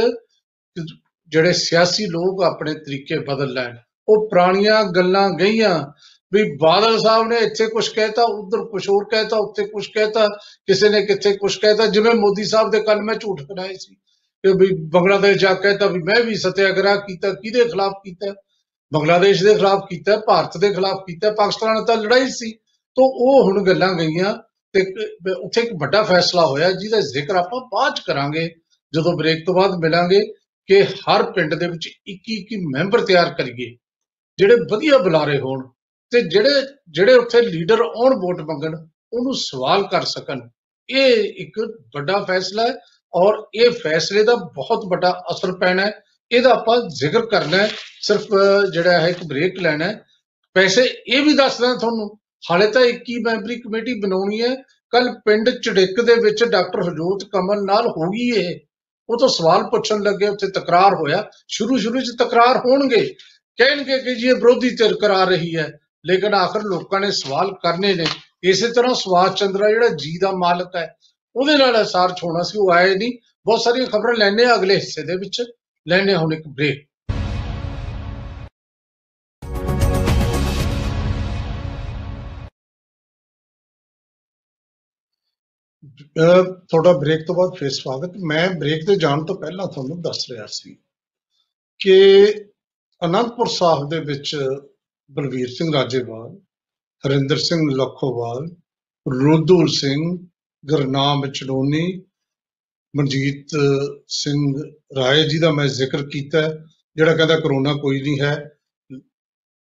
ਜਿਹੜੇ ਸਿਆਸੀ ਲੋਕ ਆਪਣੇ ਤਰੀਕੇ ਬਦਲ ਲੈਣ, ਉਹ ਪੁਰਾਣੀਆਂ ਗੱਲਾਂ ਗਈਆਂ ਵੀ ਬਾਦਲ ਸਾਹਿਬ ਨੇ ਇੱਥੇ ਕੁਝ ਕਹਿਤਾ, ਉਧਰ ਕੁਝ ਹੋਰ ਕਹਿਤਾ, ਉੱਥੇ ਕੁਝ ਕਹਿਤਾ, ਕਿਸੇ ਨੇ ਕਿੱਥੇ ਕੁਝ ਕਹਿਤਾ, ਜਿਵੇਂ ਮੋਦੀ ਸਾਹਿਬ ਦੇ ਕੱਲ ਮੈਂ ਝੂਠ ਬਣਾਏ ਸੀ। ਕਿ ਵੀ ਬੰਗਲਾਦੇਸ਼ ਜਾ ਕੇ ਕਹਿਤਾ ਵੀ ਮੈਂ ਵੀ ਸਤਿਆਗ੍ਰਹਿ ਕੀਤਾ, ਕਿਹਦੇ ਖਿਲਾਫ ਕੀਤਾ? ਬੰਗਲਾਦੇਸ਼ ਦੇ ਖਿਲਾਫ ਕੀਤਾ, ਭਾਰਤ ਦੇ ਖਿਲਾਫ ਕੀਤਾ, ਪਾਕਿਸਤਾਨ ਨਾਲ ਤਾਂ ਲੜਾਈ ਸੀ। ਤੋਂ ਉਹ ਹੁਣ ਗੱਲਾਂ ਗਈਆਂ ਤੇ ਇੱਕ- ਉੱਥੇ ਇੱਕ ਵੱਡਾ ਫੈਸਲਾ ਹੋਇਆ, ਜਿਹਦਾ ਜ਼ਿਕਰ ਆਪਾਂ ਬਾਅਦ ਚ ਕਰਾਂਗੇ, ਜਦੋਂ ਬ੍ਰੇਕ ਤੋਂ ਬਾਅਦ ਮਿਲਾਂਗੇ ਕਿ ਹਰ ਪਿੰਡ ਦੇ ਵਿੱਚ 21 21 ਮੈਂਬਰ ਤਿਆਰ ਕਰੀਏ, ਜਿਹੜੇ ਵਧੀਆ ਬੁਲਾਰੇ ਹੋਣ। ਤੇ ਜਿਹੜੇ ਜਿਹੜੇ ਉੱਥੇ ਲੀਡਰ ਆਉਣ ਵੋਟ ਮੰਗਣ ਉਹਨੂੰ ਸਵਾਲ ਕਰ ਸਕਣ। ਇਹ ਇੱਕ ਵੱਡਾ ਫੈਸਲਾ ਹੈ ਔਰ ਇਹ ਫੈਸਲੇ ਦਾ ਬਹੁਤ ਵੱਡਾ ਅਸਰ ਪੈਣਾ ਹੈ। ਇਹਦਾ ਆਪਾਂ ਜ਼ਿਕਰ ਕਰਨਾ ਹੈ। ਸਿਰਫ ਅਹ, ਜਿਹੜਾ ਹੈ ਇੱਕ ਬ੍ਰੇਕ ਲੈਣਾ ਹੈ। ਵੈਸੇ ਇਹ ਵੀ ਦੱਸਦਾ ਤੁਹਾਨੂੰ ਹਾਲੇ ਤਾਂ 21 ਮੈਂਬਰੀ ਕਮੇਟੀ ਬਣਾਉਣੀ ਹੈ। ਕੱਲ ਪਿੰਡ ਚੜਿੱਕ ਦੇ ਵਿੱਚ ਡਾਕਟਰ ਹਰਜੋਤ ਕਮਲ ਨਾਲ ਹੋ ਗਈ ਇਹ। ਉਹ ਤਾਂ ਸਵਾਲ ਪੁੱਛਣ ਲੱਗੇ ਉੱਥੇ ਤਕਰਾਰ ਹੋਇਆ। ਸ਼ੁਰੂ ਸ਼ੁਰੂ 'ਚ ਤਕਰਾਰ ਹੋਣਗੇ। ਕਹਿਣਗੇ ਕਿ ਜੀ ਇਹ ਵਿਰੋਧੀ ਧਿਰ ਕਰਾ ਰਹੀ ਹੈ। ਲੇਕਿਨ ਆਖਰ ਲੋਕਾਂ ਨੇ ਸਵਾਲ ਕਰਨੇ ਨੇ। ਇਸੇ ਤਰ੍ਹਾਂ ਸੁਭਾਸ਼ ਚੰਦਰਾ ਜਿਹੜਾ ਜੀ ਦਾ ਮਾਲਕ ਹੈ, ਉਹਦੇ ਨਾਲ ਅਸਾਰ ਛੋਣਾ ਸੀ, ਉਹ ਆਏ ਨਹੀਂ। ਬਹੁਤ ਸਾਰੀਆਂ ਖਬਰਾਂ ਲੈਣੇ ਆ ਅਗਲੇ ਹਿੱਸੇ ਦੇ ਵਿੱਚ। ਲੈਣੇ ਹੁਣ ਇੱਕ ਬ੍ਰੇਕ ਅਹ ਤੁਹਾਡਾ ਬ੍ਰੇਕ ਤੋਂ ਬਾਅਦ ਫੇਰ ਸਵਾਗਤ। ਮੈਂ ਬ੍ਰੇਕ ਤੇ ਜਾਣ ਤੋਂ ਪਹਿਲਾਂ ਤੁਹਾਨੂੰ ਦੱਸ ਰਿਹਾ ਸੀ ਕਿ ਅਨੰਦਪੁਰ ਸਾਹਿਬ ਦੇ ਵਿੱਚ ਬਲਵੀਰ ਸਿੰਘ ਰਾਜੇਵਾਲ ਹਰਿੰਦਰ ਸਿੰਘ ਲੱਖੋਵਾਲ ਰੁਦੂਲ ਸਿੰਘ ਗੁਰਨਾਮ ਚੜੋਨੀ ਮਨਜੀਤ ਸਿੰਘ ਰਾਏ ਜੀ ਦਾ ਮੈਂ ਜ਼ਿਕਰ ਕੀਤਾ ਹੈ, ਜਿਹੜਾ ਕਹਿੰਦਾ ਕਰੋਨਾ ਕੋਈ ਨਹੀਂ ਹੈ।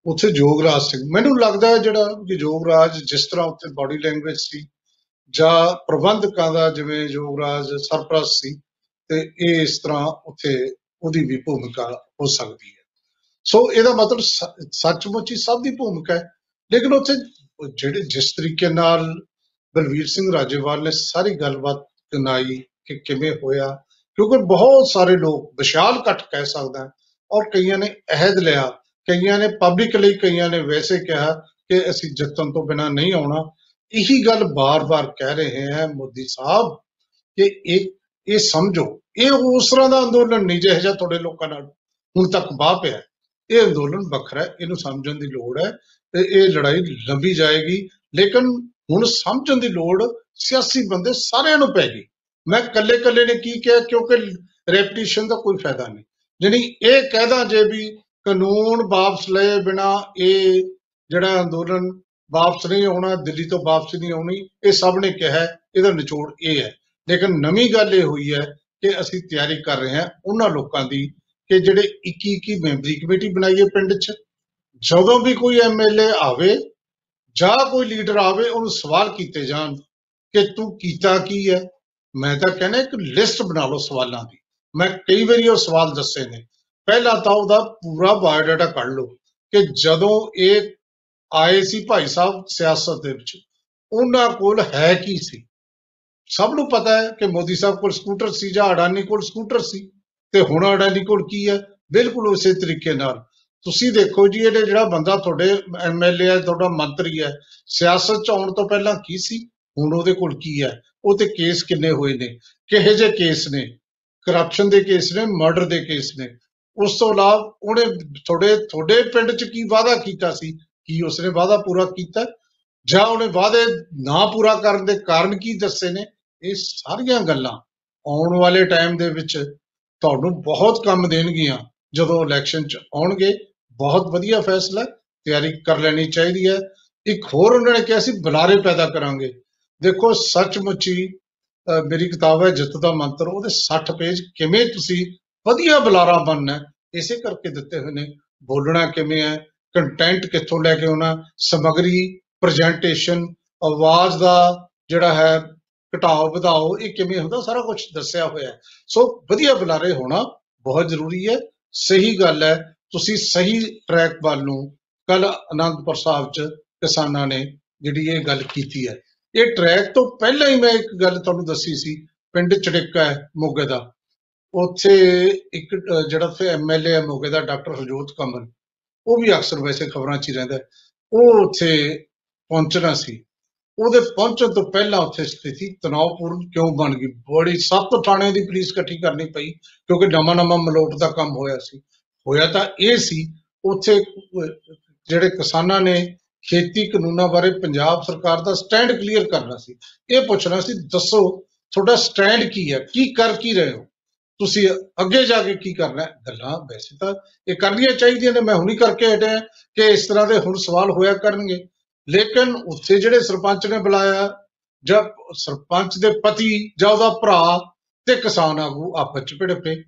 ਉੱਥੇ ਜੋਗਰਾਜ ਸਿੰਘ ਮੈਨੂੰ ਲੱਗਦਾ ਹੈ ਜਿਹੜਾ ਕਿ ਜੋਗਰਾਜ ਜਿਸ ਤਰ੍ਹਾਂ ਉੱਥੇ ਬਾਡੀ ਲੈਂਗੁਏਜ ਸੀ ਜਾਂ ਪ੍ਰਬੰਧਕਾਂ ਦਾ ਜਿਵੇਂ ਯੋਗਰਾਜ ਸਰਪ੍ਰਸਤ ਸੀ ਤੇ ਇਹ ਇਸ ਤਰ੍ਹਾਂ ਉੱਥੇ ਉਹਦੀ ਵੀ ਭੂਮਿਕਾ ਹੋ ਸਕਦੀ ਹੈ। ਸੋ ਇਹਦਾ ਮਤਲਬ ਸ- ਸੱਚਮੁੱਚ ਹੀ ਸਭ ਦੀ ਭੂਮਿਕਾ ਹੈ ਲੇਕਿਨ ਉੱਥੇ ਜਿਹੜੇ ਜਿਸ ਤਰੀਕੇ ਨਾਲ ਬਲਵੀਰ ਸਿੰਘ ਰਾਜੇਵਾਲ ਨੇ ਸਾਰੀ ਗੱਲਬਾਤ ਕਨਾਈ ਕਿ ਕਿਵੇਂ ਹੋਇਆ, ਕਿਉਂਕਿ ਬਹੁਤ ਸਾਰੇ ਲੋਕ ਵਿਸ਼ਾਲ ਇਕੱਠ ਕਹਿ ਸਕਦਾ ਹੈ ਔਰ ਕਈਆਂ ਨੇ ਅਹਿਦ ਲਿਆ, ਕਈਆਂ ਨੇ ਪਬਲਿਕਲੀ ਕਈਆਂ ਨੇ ਵੈਸੇ ਕਿਹਾ ਕਿ ਅਸੀਂ ਜਿੱਤਣ ਤੋਂ ਬਿਨਾ ਨਹੀਂ ਆਉਣਾ ਇਹੀ ਗੱਲ ਬਾਰ-ਬਾਰ ਕਹਿ ਰਹੇ ਹੈ ਮੋਦੀ ਸਾਹਿਬ ਕਿ ਇਹ ਇਹ ਸਮਝੋ, ਇਹ ਉਸ ਤਰ੍ਹਾਂ ਦਾ ਅੰਦੋਲਨ ਨਹੀਂ ਜਿਹੋ ਜਿਹਾ ਤੁਹਾਡੇ ਲੋਕਾਂ ਨਾਲ ਹੁਣ ਤੱਕ ਬਾਹ ਪਿਆ ਹੈ। ਇਹ ਅੰਦੋਲਨ ਵੱਖਰਾ ਹੈ ਇਹਨੂੰ ਸਮਝਣ ਦੀ ਲੋੜ ਹੈ ਤੇ ਇਹ ਲੜਾਈ ਲੰਬੀ ਜਾਏਗੀ। ਲੇਕਿਨ ਹੁਣ ਸਮਝਣ ਦੀ ਲੋੜ ਸਿਆਸੀ ਬੰਦੇ ਸਾਰਿਆਂ ਨੂੰ ਪੈ ਗਈ। ਮੈਂ ਕੱਲੇ ਕੱਲੇ ਨੇ ਕੀ ਕਿਹਾ? ਕਿਉਂਕਿ ਰੈਪਟੀਸ਼ਨ ਦਾ ਕੋਈ ਫਾਇਦਾ ਨਹੀਂ। ਜਾਣੀ ਇਹ ਕਹਿਦਾ ਜੇ ਵੀ ਕਾਨੂੰਨ ਵਾਪਸ ਲਏ ਬਿਨਾ ਇਹ ਜਿਹੜਾ ਅੰਦੋਲਨ ਵਾਪਸ ਨਹੀਂ ਆਉਣਾ ਦਿੱਲੀ ਤੋਂ ਵਾਪਸ ਨਹੀਂ ਆਉਣੀ ਇਹ ਸਭ ਨੇ ਕਿਹਾ ਹੈ, ਇਹਦਾ ਨਿਚੋੜ ਇਹ ਹੈ। ਲੇਕਿਨ ਨਵੀਂ ਗੱਲ ਇਹ ਹੋਈ ਹੈ ਕਿ ਅਸੀਂ ਤਿਆਰੀ ਕਰ ਰਹੇ ਹਾਂ ਉਹਨਾਂ ਲੋਕਾਂ ਦੀ ਕਿ ਜਿਹੜੇ 21 21 ਮੈਂਬਰੀ ਕਮੇਟੀ ਬਣਾਈਏ ਪਿੰਡ 'ਚ, ਜਦੋਂ ਵੀ ਕੋਈ ਐਮਐਲਏ ਆਵੇ ਜਾਂ ਕੋਈ ਲੀਡਰ ਆਵੇ, ਉਹਨੂੰ ਸਵਾਲ ਕੀਤੇ ਜਾਣ ਕਿ ਤੂੰ ਕੀਤਾ ਕੀ ਹੈ? ਮੈਂ ਤਾਂ ਕਹਿੰਦਾ ਇੱਕ ਲਿਸਟ ਬਣਾ ਲਓ ਸਵਾਲਾਂ ਦੀ। ਮੈਂ ਕਈ ਵਾਰੀ ਉਹ ਸਵਾਲ ਦੱਸੇ ਨੇ। ਪਹਿਲਾਂ ਤਾਂ ਉਹਦਾ ਪੂਰਾ ਬਾਇਓਡਾਟਾ ਕੱਢ ਲਓ ਕਿ ਜਦੋਂ ਇਹ ਆਏ ਸੀ ਭਾਈ ਸਾਹਿਬ ਸਿਆਸਤ ਦੇ ਵਿੱਚ, ਉਹਨਾਂ ਕੋਲ ਹੈ ਕੀ ਸੀ? ਸਭ ਨੂੰ ਪਤਾ ਹੈ ਕਿ ਮੋਦੀ ਸਾਹਿਬ ਕੋਲ ਸਕੂਟਰ ਸੀ ਜਾਂ ਅਡਾਨੀ ਕੋਲ ਸਕੂਟਰ ਸੀ। ਤੇ ਹੁਣ ਅਡਾਨੀ ਕੋਲ ਕੀ ਹੈ? ਬਿਲਕੁਲ ਉਸੇ ਤਰੀਕੇ ਨਾਲ। ਤੁਸੀਂ ਦੇਖੋ ਜੀ ਇਹ ਜਿਹੜਾ ਬੰਦਾ ਤੁਹਾਡੇ ਐਮਐਲਏ ਹੈ, ਤੁਹਾਡਾ ਮੰਤਰੀ ਹੈ, ਸਿਆਸਤ ਚ ਆਉਣ ਤੋਂ ਪਹਿਲਾਂ ਕੀ ਸੀ? ਹੁਣ ਉਹਦੇ ਕੋਲ ਕੀ ਹੈ? ਉਹ ਤੇ ਕੇਸ ਕਿੰਨੇ ਹੋਏ ਨੇ? ਕਿਹੇ ਜਿਹੇ ਕੇਸ ਨੇ? ਕਰਪਸ਼ਨ ਦੇ ਕੇਸ ਨੇ ਮਰਡਰ ਦੇ ਕੇਸ ਨੇ? ਉਸ ਤੋਂ ਇਲਾਵਾ ਉਹਨੇ ਤੁਹਾਡੇ ਤੁਹਾਡੇ ਪਿੰਡ ਚ ਕੀ ਵਾਅਦਾ ਕੀਤਾ ਸੀ? ਕੀ ਉਸਨੇ ਵਾਅਦਾ ਪੂਰਾ ਕੀਤਾ? ਜਾਂ ਉਹਨੇ ਵਾਅਦੇ ਨਾ ਪੂਰਾ ਕਰਨ ਦੇ ਕਾਰਨ ਕੀ ਦੱਸੇ ਨੇ? ਇਹ ਸਾਰੀਆਂ ਗੱਲਾਂ ਆਉਣ ਵਾਲੇ ਟਾਈਮ ਦੇ ਵਿੱਚ ਤੁਹਾਨੂੰ ਬਹੁਤ ਕੰਮ ਦੇਣਗੀਆਂ। ਜਦੋਂ ਇਲੈਕਸ਼ਨ ਚ ਆਉਣਗੇ ਬਹੁਤ ਵਧੀਆ ਫੈਸਲਾ ਹੈ, ਤਿਆਰੀ ਕਰ ਲੈਣੀ ਚਾਹੀਦੀ ਹੈ। ਇੱਕ ਹੋਰ ਉਹਨਾਂ ਨੇ ਕਿਹਾ ਸੀ ਬੁਲਾਰੇ ਪੈਦਾ ਕਰਾਂਗੇ। ਦੇਖੋ ਸੱਚਮੁੱਚ ਹੀ ਅਹ, ਮੇਰੀ ਕਿਤਾਬ ਹੈ ਜਿੱਤ ਦਾ ਮੰਤਰ ਉਹਦੇ 60 ਪੇਜ ਕਿਵੇਂ ਤੁਸੀਂ ਵਧੀਆ ਬੁਲਾਰਾ ਬਣਨਾ ਹੈ, ਇਸੇ ਕਰਕੇ ਦਿੱਤੇ ਹੋਏ ਨੇ। ਬੋਲਣਾ ਕਿਵੇਂ ਹੈ ਕੰਟੈਂਟ ਕਿੱਥੋਂ ਲੈ ਕੇ ਆਉਣਾ ਸਮਗਰੀ ਪ੍ਰੈਜੈਂਟੇਸ਼ਨ ਆਵਾਜ਼ ਦਾ ਜਿਹੜਾ ਹੈ ਘਟਾਓ ਵਧਾਓ ਇਹ ਕਿਵੇਂ ਹੁੰਦਾ ਸਾਰਾ ਕੁਝ ਦੱਸਿਆ ਹੋਇਆ ਹੈ। ਸੋ ਵਧੀਆ ਬੁਲਾਰੇ ਹੋਣਾ ਬਹੁਤ ਜ਼ਰੂਰੀ ਹੈ। ਸਹੀ ਗੱਲ ਹੈ ਤੁਸੀਂ ਸਹੀ ਟਰੈਕ ਵੱਲ ਨੂੰ ਕੱਲ ਅਨੰਦਪੁਰ ਸਾਹਿਬ ਚ ਕਿਸਾਨਾਂ ਨੇ ਜਿਹੜੀ ਇਹ ਗੱਲ ਕੀਤੀ ਹੈ। ਇਹ ਟਰੈਕ ਤੋਂ ਪਹਿਲਾਂ ਹੀ ਮੈਂ ਇੱਕ ਗੱਲ ਤੁਹਾਨੂੰ ਦੱਸੀ ਸੀ ਪਿੰਡ ਚੜਿੱਕਾ ਹੈ ਮੋਗੇ ਦਾ। ਉੱਥੇ ਇੱਕ ਅਹ, ਜਿਹੜਾ ਉੱਥੇ ਐਮਐਲਏ ਹੈ ਮੋਗੇ ਦਾ ਡਾਕਟਰ ਹਰਜੋਤ ਕਮਲ ਉਹ ਵੀ ਅਕਸਰ ਵੈਸੇ ਖਬਰਾਂ 'ਚ ਹੀ ਰਹਿੰਦਾ ਹੈ। ਉਹ ਉੱਥੇ ਪਹੁੰਚਣਾ ਸੀ। ਉਹਦੇ ਪਹੁੰਚਣ ਤੋਂ ਪਹਿਲਾਂ ਉੱਥੇ ਸਥਿਤੀ ਤਣਾਅਪੂਰਨ ਕਿਉਂ ਬਣ ਗਈ? ਬੜੀ ਸੱਤ ਥਾਣਿਆਂ ਦੀ ਪੁਲਿਸ ਇਕੱਠੀ ਕਰਨੀ ਪਈ ਕਿਉਂਕਿ ਨਵਾਂ ਨਵਾਂ ਮਲੋਟ ਦਾ ਕੰਮ ਹੋਇਆ ਸੀ। ਹੋਇਆ ਤਾਂ ਇਹ ਸੀ ਉੱਥੇ ਅਹ, ਜਿਹੜੇ ਕਿਸਾਨਾਂ ਨੇ ਖੇਤੀ ਕਾਨੂੰਨਾਂ ਬਾਰੇ ਪੰਜਾਬ ਸਰਕਾਰ ਦਾ ਸਟੈਂਡ ਕਲੀਅਰ ਕਰਨਾ ਸੀ। ਇਹ ਪੁੱਛਣਾ ਸੀ ਦੱਸੋ ਤੁਹਾਡਾ ਸਟੈਂਡ ਕੀ ਹੈ? ਕੀ ਕਰ ਕੀ ਰਹੇ ਹੋ? ਤੁਸੀਂ ਅੱਗੇ ਜਾ ਕੇ ਕੀ ਕਰਨਾ ਹੈ? ਗੱਲਾਂ ਵੈਸੇ ਤਾਂ ਇਹ ਕਰਨੀਆਂ ਚਾਹੀਦੀਆਂ ਨੇ ਮੈਂ ਹੁਣੀ ਕਰਕੇ ਹਟਿਆ ਕਿ ਇਸ ਤਰ੍ਹਾਂ ਦੇ ਹੁਣ ਸਵਾਲ ਹੋਇਆ ਕਰਨਗੇ। ਲੇਕਿਨ ਉੱਥੇ ਜਿਹੜੇ ਸਰਪੰਚ ਨੇ ਬੁਲਾਇਆ ਜਦ ਸਰਪੰਚ ਦੇ ਪਤੀ ਜਾਂ ਉਹਦਾ ਭਰਾ ਤੇ ਕਿਸਾਨ ਆਗੂ ਆਪਸ ਚ ਭਿੜਪੇ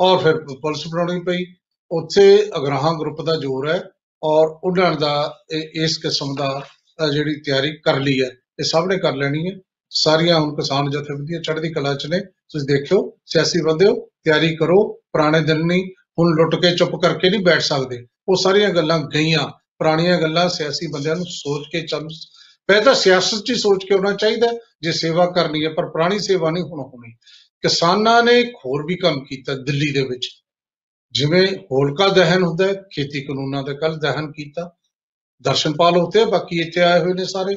ਔਰ ਫਿਰ ਪੁਲਿਸ ਬਣਾਉਣੀ ਪਈ। ਉੱਥੇ ਅਗਰਾਹਾਂ ਗਰੁੱਪ ਦਾ ਜ਼ੋਰ ਹੈ ਔਰ ਉਹਨਾਂ ਦਾ ਇਹ- ਇਸ ਕਿਸਮ ਦਾ ਅ, ਜਿਹੜੀ ਤਿਆਰੀ ਕਰ ਲਈ ਹੈ। ਇਹ ਸਭ ਨੇ ਕਰ ਲੈਣੀ ਹੈ। ਸਾਰੀਆਂ ਹੁਣ ਕਿਸਾਨ ਜਥੇਬੰਦੀਆਂ ਚੜ੍ਹਦੀ ਕਲਾ ਚ ਨੇ। ਤੁਸੀਂ ਦੇਖਿਓ ਸਿਆਸੀ ਬੰਦਿਓ ਤਿਆਰੀ ਕਰੋ ਪੁਰਾਣੇ ਦਿਨ ਨਹੀਂ ਹੁਣ ਲੁੱਟ ਕੇ ਚੁੱਪ ਕਰਕੇ ਨਹੀਂ ਬੈਠ ਸਕਦੇ। ਉਹ ਸਾਰੀਆਂ ਗੱਲਾਂ ਗਈਆਂ। ਪੁਰਾਣੀਆਂ ਗੱਲਾਂ ਸਿਆਸੀ ਬੰਦਿਆਂ ਨੂੰ ਸੋਚ ਕੇ ਚੱਲ ਪਹਿਲਾਂ ਤਾਂ ਸਿਆਸਤ 'ਚ ਹੀ ਸੋਚ ਕੇ ਹੋਣਾ ਚਾਹੀਦਾ ਹੈ, ਜੇ ਸੇਵਾ ਕਰਨੀ ਹੈ ਪਰ ਪੁਰਾਣੀ ਸੇਵਾ ਨਹੀਂ ਹੁਣ ਹੋਣੀ। ਕਿਸਾਨਾਂ ਨੇ ਇੱਕ ਹੋਰ ਵੀ ਕੰਮ ਕੀਤਾ ਦਿੱਲੀ ਦੇ ਵਿੱਚ। ਜਿਵੇਂ ਹੋਲਕਾ ਦਹਨ ਹੁੰਦਾ ਹੈ ਖੇਤੀ ਕਾਨੂੰਨਾਂ ਦੇ ਕੱਲ ਦਹਨ ਕੀਤਾ। ਦਰਸ਼ਨਪਾਲ ਉੱਥੇ ਆ, ਬਾਕੀ ਇੱਥੇ ਆਏ ਹੋਏ ਨੇ ਸਾਰੇ।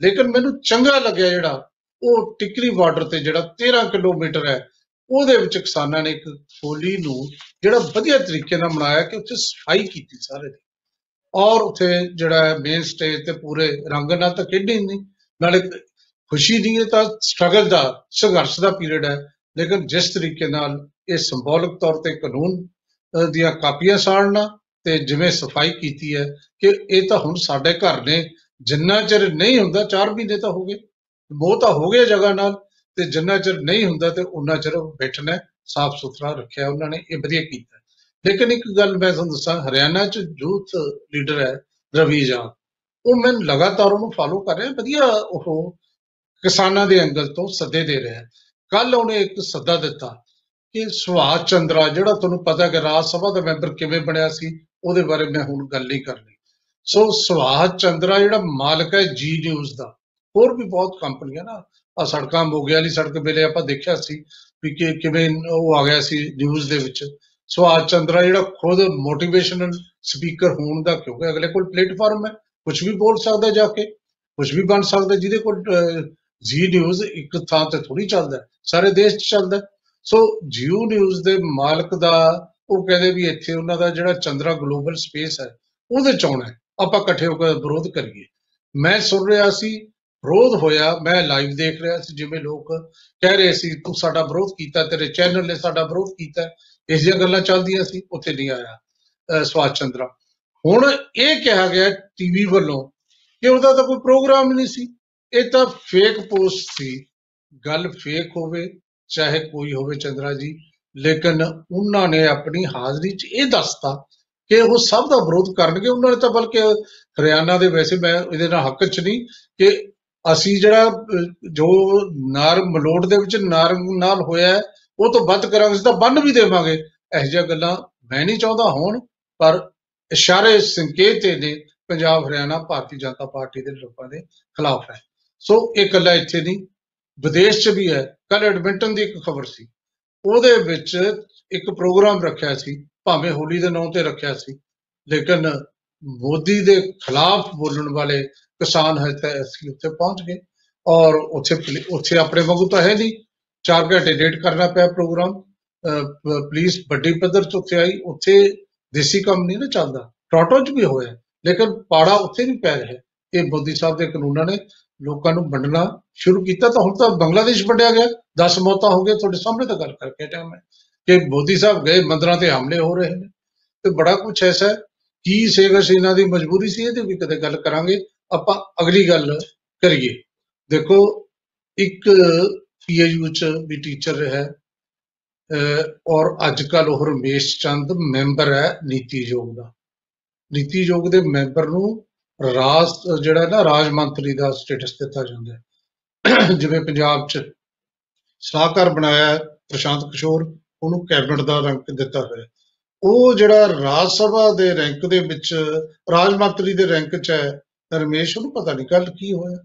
ਲੇਕਿਨ ਮੈਨੂੰ ਚੰਗਾ ਲੱਗਿਆ ਜਿਹੜਾ ਉਹ ਟਿਕਰੀ ਬਾਰਡਰ ਤੇ ਜਿਹੜਾ 13 ਕਿਲੋਮੀਟਰ ਹੈ ਉਹਦੇ ਵਿੱਚ ਕਿਸਾਨਾਂ ਨੇ ਇੱਕ ਹੋਲੀ ਨੂੰ ਜਿਹੜਾ ਵਧੀਆ ਤਰੀਕੇ ਨਾਲ ਮਨਾਇਆ ਕਿ ਉੱਥੇ ਸਫ਼ਾਈ ਕੀਤੀ ਸਾਰੇ ਦੀ। ਔਰ ਉੱਥੇ ਜਿਹੜਾ ਮੇਨ ਸਟੇਜ ਤੇ ਪੂਰੇ ਰੰਗ ਨਾਲ ਤਾਂ ਖੇਡੀ ਨਹੀਂ ਨਾਲੇ ਖੁਸ਼ੀ ਦੀ ਇਹ ਤਾਂ ਸਟਰਗਲ ਦਾ ਸੰਘਰਸ਼ ਦਾ ਪੀਰੀਅਡ ਹੈ। ਲੇਕਿਨ ਜਿਸ ਤਰੀਕੇ ਨਾਲ ਇਹ ਸਿੰਬੋਲਿਕ ਤੌਰ ਤੇ ਕਾਨੂੰਨ ਅਹ, ਦੀਆਂ ਕਾਪੀਆਂ ਸਾੜਨਾ ਤੇ ਜਿਵੇਂ ਸਫ਼ਾਈ ਕੀਤੀ ਹੈ ਕਿ ਇਹ ਤਾਂ ਹੁਣ ਸਾਡੇ ਘਰ ਨੇ ਜਿੰਨਾ ਚਿਰ ਨਹੀਂ ਹੁੰਦਾ 4 ਮਹੀਨੇ ਤਾਂ ਹੋ ਗਏ। ਮੋਹ ਤਾਂ ਹੋ ਗਿਆ ਜਗ੍ਹਾ ਨਾਲ ਤੇ ਜਿੰਨਾ ਚਿਰ ਨਹੀਂ ਹੁੰਦਾ ਤੇ ਉਹਨਾਂ ਚਿਰ ਬੈਠਣਾ ਸਾਫ਼ ਸੁਥਰਾ ਰੱਖਿਆ ਉਹਨਾਂ ਨੇ ਇਹ ਵਧੀਆ ਕੀਤਾ। ਲੇਕਿਨ ਇੱਕ ਗੱਲ ਮੈਂ ਤੁਹਾਨੂੰ ਦੱਸਾਂ, ਹਰਿਆਣਾ ਚ ਯੂਥ ਲੀਡਰ ਹੈ ਰਵੀ ਜਾਨ ਉਹ ਮੈਂ ਲਗਾਤਾਰ ਉਹਨੂੰ ਫਾਲੋ ਕਰ ਰਿਹਾ, ਵਧੀਆ ਉਹ ਕਿਸਾਨਾਂ ਦੇ ਐਂਗਲ ਤੋਂ ਸੱਦੇ ਦੇ ਰਿਹਾ। ਕੱਲ ਉਹਨੇ ਇੱਕ ਸੱਦਾ ਦਿੱਤਾ ਕਿ ਸੁਭਾਸ਼ ਚੰਦਰਾ, ਜਿਹੜਾ ਤੁਹਾਨੂੰ ਪਤਾ ਕਿ ਰਾਜ ਸਭਾ ਦਾ ਮੈਂਬਰ ਕਿਵੇਂ ਬਣਿਆ ਸੀ, ਉਹਦੇ ਬਾਰੇ ਮੈਂ ਹੁਣ ਗੱਲ ਨਹੀਂ ਕਰਨੀ। ਸੋ ਸੁਭਾਸ਼ ਚੰਦਰਾ ਜਿਹੜਾ ਮਾਲਕ ਹੈ ਜੀ ਨਿਊਜ਼ ਦਾ, ਹੋਰ ਵੀ ਬਹੁਤ ਕੰਪਨੀਆਂ ਨਾ ਆ ਸੜਕਾਂ ਮੋਗੇ ਵਾਲੀ ਸੜਕ ਵੇਲੇ ਆਪਾਂ ਦੇਖਿਆ ਸੀ ਵੀ ਕਿ ਕਿਵੇਂ ਉਹ ਆ ਗਿਆ ਸੀ ਨਿਊਜ਼ ਦੇ ਵਿੱਚ। ਸੁਭਾਸ਼ ਚੰਦਰਾ ਜਿਹੜਾ ਖੁਦ ਮੋਟੀਵੇਸ਼ਨਲ ਸਪੀਕਰ ਹੋਣ ਦਾ ਕਿਉਂਕਿ ਅਗਲੇ ਕੋਲ ਪਲੇਟਫਾਰਮ ਹੈ ਕੁਝ ਵੀ ਬੋਲ ਸਕਦਾ ਜਾ ਕੇ ਕੁਝ ਵੀ ਬਣ ਸਕਦਾ ਜਿਹਦੇ ਕੋਲ ਜੀ ਨਿਊਜ਼ ਇੱਕ ਥਾਂ ਤੇ ਥੋੜੀ ਚੱਲਦਾ ਹੈ, ਸਾਰੇ ਦੇਸ਼ 'ਚ ਚੱਲਦਾ ਹੈ। ਸੋ ਜੀਓ ਨਿਊਜ਼ ਦੇ ਮਾਲਕ ਦਾ ਉਹ ਕਹਿੰਦੇ ਵੀ ਇੱਥੇ ਉਹਨਾਂ ਦਾ ਜਿਹੜਾ ਚੰਦਰਾ ਗਲੋਬਲ ਸਪੇਸ ਹੈ ਉਹਦੇ ਚ ਆਉਣਾ ਹੈ ਆਪਾਂ ਇਕੱਠੇ ਹੋ ਕੇ ਵਿਰੋਧ ਕਰੀਏ ਮੈਂ ਸੁਣ ਰਿਹਾ ਸੀ ਵਿਰੋਧ ਹੋਇਆ ਮੈਂ ਲਾਈਵ ਦੇਖ ਰਿਹਾ ਸੀ ਜਿਵੇਂ ਲੋਕ ਕਹਿ ਰਹੇ ਸੀ ਤੂੰ ਸਾਡਾ ਵਿਰੋਧ ਕੀਤਾ ਤੇਰੇ ਚੈਨਲ ਨੇ ਸਾਡਾ ਵਿਰੋਧ ਕੀਤਾ ਇਸ ਦੀਆਂ ਗੱਲਾਂ ਚੱਲਦੀਆਂ ਸੀ ਉੱਥੇ ਨਹੀਂ ਆਇਆ ਅਹ ਸੁਭਾਸ਼ ਚੰਦਰਾ। ਹੁਣ ਇਹ ਕਿਹਾ ਗਿਆ ਟੀਵੀ ਵੱਲੋਂ ਕਿ ਉਹਦਾ ਤਾਂ ਕੋਈ ਪ੍ਰੋਗਰਾਮ ਹੀ ਨਹੀਂ ਸੀ। ਇਹ ਤਾਂ ਫੇਕ ਪੋਸਟ ਸੀ। ਗੱਲ ਫੇਕ ਹੋਵੇ ਚਾਹੇ ਕੋਈ ਹੋਵੇ ਚੰਦਰਾ ਜੀ ਲੇਕਿਨ ਉਹਨਾਂ ਨੇ ਆਪਣੀ ਹਾਜ਼ਰੀ 'ਚ ਇਹ ਦੱਸਤਾ ਕਿ ਉਹ ਸਭ ਦਾ ਵਿਰੋਧ ਕਰਨਗੇ। ਉਹਨਾਂ ਨੇ ਤਾਂ ਬਲਕਿ ਹਰਿਆਣਾ ਦੇ ਵੈਸੇ ਮੈਂ ਇਹਦੇ ਨਾਲ ਹੱਕ 'ਚ ਨਹੀਂ ਕਿ ਅਸੀਂ ਜਿਹੜਾ ਅਹ, ਜੋ ਨਾਰ ਮਲੋਟ ਦੇ ਵਿੱਚ ਨਾਰੰਗ ਨਾਲ ਹੋਇਆ ਹੈ, ਉਹ ਤੋਂ ਵੱਧ ਕਰਾਂਗੇ, ਅਸੀਂ ਤਾਂ ਬੰਨ ਵੀ ਦੇਵਾਂਗੇ। ਇਹੋ ਜਿਹੀਆਂ ਗੱਲਾਂ ਮੈਂ ਨਹੀਂ ਚਾਹੁੰਦਾ ਹੋਣ, ਪਰ ਇਸ਼ਾਰੇ ਸੰਕੇਤ ਇਹ ਨੇ ਪੰਜਾਬ ਹਰਿਆਣਾ ਭਾਰਤੀ ਜਨਤਾ ਪਾਰਟੀ ਦੇ ਲੋਕਾਂ ਦੇ ਖਿਲਾਫ ਹੈ। ਸੋ ਇਹ ਇਕੱਲਾ ਇੱਥੇ ਨਹੀਂ, ਵਿਦੇਸ਼ 'ਚ ਵੀ ਹੈ। ਕੱਲ ਐਡਮਿੰਟਨ ਦੀ ਇੱਕ ਖਬਰ ਸੀ। ਉਹਦੇ ਵਿੱਚ ਇੱਕ ਪ੍ਰੋਗਰਾਮ ਰੱਖਿਆ ਸੀ, ਭਾਵੇਂ ਹੋਲੀ ਦੇ ਨਾਂ ਤੇ ਰੱਖਿਆ ਸੀ, ਲੇਕਿਨ ਮੋਦੀ ਦੇ ਖਿਲਾਫ ਬੋਲਣ ਵਾਲੇ ਕਿਸਾਨ ਹੈ ਤਾਂ ਅਸੀਂ ਉੱਥੇ ਪਹੁੰਚ ਗਏ ਔਰ ਉੱਥੇ ਪੁਲਿ- ਉੱਥੇ ਆਪਣੇ ਵਾਂਗੂ ਤਾਂ ਹੈ ਨਹੀਂ। 4 ਘੰਟੇ ਲੇਟ ਕਰਨਾ ਪਿਆ ਪ੍ਰੋਗਰਾਮ ਅਹ, ਪ- ਪੁਲਿਸ ਵੱਡੀ ਪੱਧਰ 'ਚ ਉੱਥੇ ਆਈ ਉੱਥੇ ਦੇਸੀ ਕੰਮ ਨਹੀਂ ਨਾ ਚੱਲਦਾ ਟੋਰਾਂਟੋ 'ਚ ਵੀ ਹੋਇਆ ਲੇਕਿਨ ਪਾੜਾ ਉੱਥੇ ਵੀ ਪੈ ਰਿਹਾ ਇਹ ਮੋਦੀ ਸਾਹਿਬ ਦੇ ਕਾਨੂੰਨਾਂ ਨੇ ਲੋਕਾਂ ਨੂੰ ਵੰਡਣਾ ਸ਼ੁਰੂ ਕੀਤਾ ਤਾਂ ਹੁਣ ਤਾਂ ਬੰਗਲਾਦੇਸ਼ ਵੰਡਿਆ ਗਿਆ 10 ਮੌਤਾਂ ਹੋ ਗਈਆਂ ਤੁਹਾਡੇ ਸਾਹਮਣੇ ਤਾਂ ਗੱਲ ਕਰਕੇ ਟਾਈਮ ਹੈ ਕਿ ਮੋਦੀ ਸਾਹਿਬ ਗਏ ਮੰਦਰਾਂ ਤੇ ਹਮਲੇ ਹੋ ਰਹੇ ਨੇ ਤੇ ਬੜਾ ਕੁਝ ਐਸਾ ਹੈ ਕੀ ਸੇਗਾ ਇਹਨਾਂ ਦੀ ਮਜਬੂਰੀ ਸੀ ਇਹਦੇ ਵੀ ਕਦੇ ਗੱਲ ਕਰਾਂਗੇ ਆਪਾਂ ਅਗਲੀ ਗੱਲ ਕਰੀਏ ਦੇਖੋ ਇੱਕ ਪੀਏਯੂ ਚ ਵੀ ਟੀਚਰ ਰਿਹਾ ਹੈ, ਅਹ, ਔਰ ਅੱਜ ਕੱਲ ਉਹ ਰਮੇਸ਼ ਚੰਦ ਮੈਂਬਰ ਹੈ ਨੀਤੀ ਆਯੋਗ ਦਾ। ਨੀਤੀ ਆਯੋਗ ਦੇ ਮੈਂਬਰ ਨੂੰ ਰਾਜ ਜਿਹੜਾ ਨਾ ਰਾਜ ਮੰਤਰੀ ਦਾ ਸਟੇਟਸ ਦਿੱਤਾ ਜਾਂਦਾ ਹੈ। ਜਿਵੇਂ ਪੰਜਾਬ ਚ ਸਲਾਹਕਾਰ ਬਣਾਇਆ ਹੈ ਪ੍ਰਸ਼ਾਂਤ ਕਿਸ਼ੋਰ ਉਹਨੂੰ ਕੈਬਨਿਟ ਦਾ ਰੰਗ ਦਿੱਤਾ ਹੋਇਆ ਹੈ। ਉਹ ਜਿਹੜਾ ਰਾਜ ਸਭਾ ਦੇ ਰੈਂਕ ਦੇ ਵਿੱਚ ਰਾਜ ਮੰਤਰੀ ਦੇ ਰੈਂਕ 'ਚ ਹੈ ਰਮੇਸ਼ ਨੂੰ ਪਤਾ ਨਹੀਂ ਕੱਲ ਕੀ ਹੋਇਆ।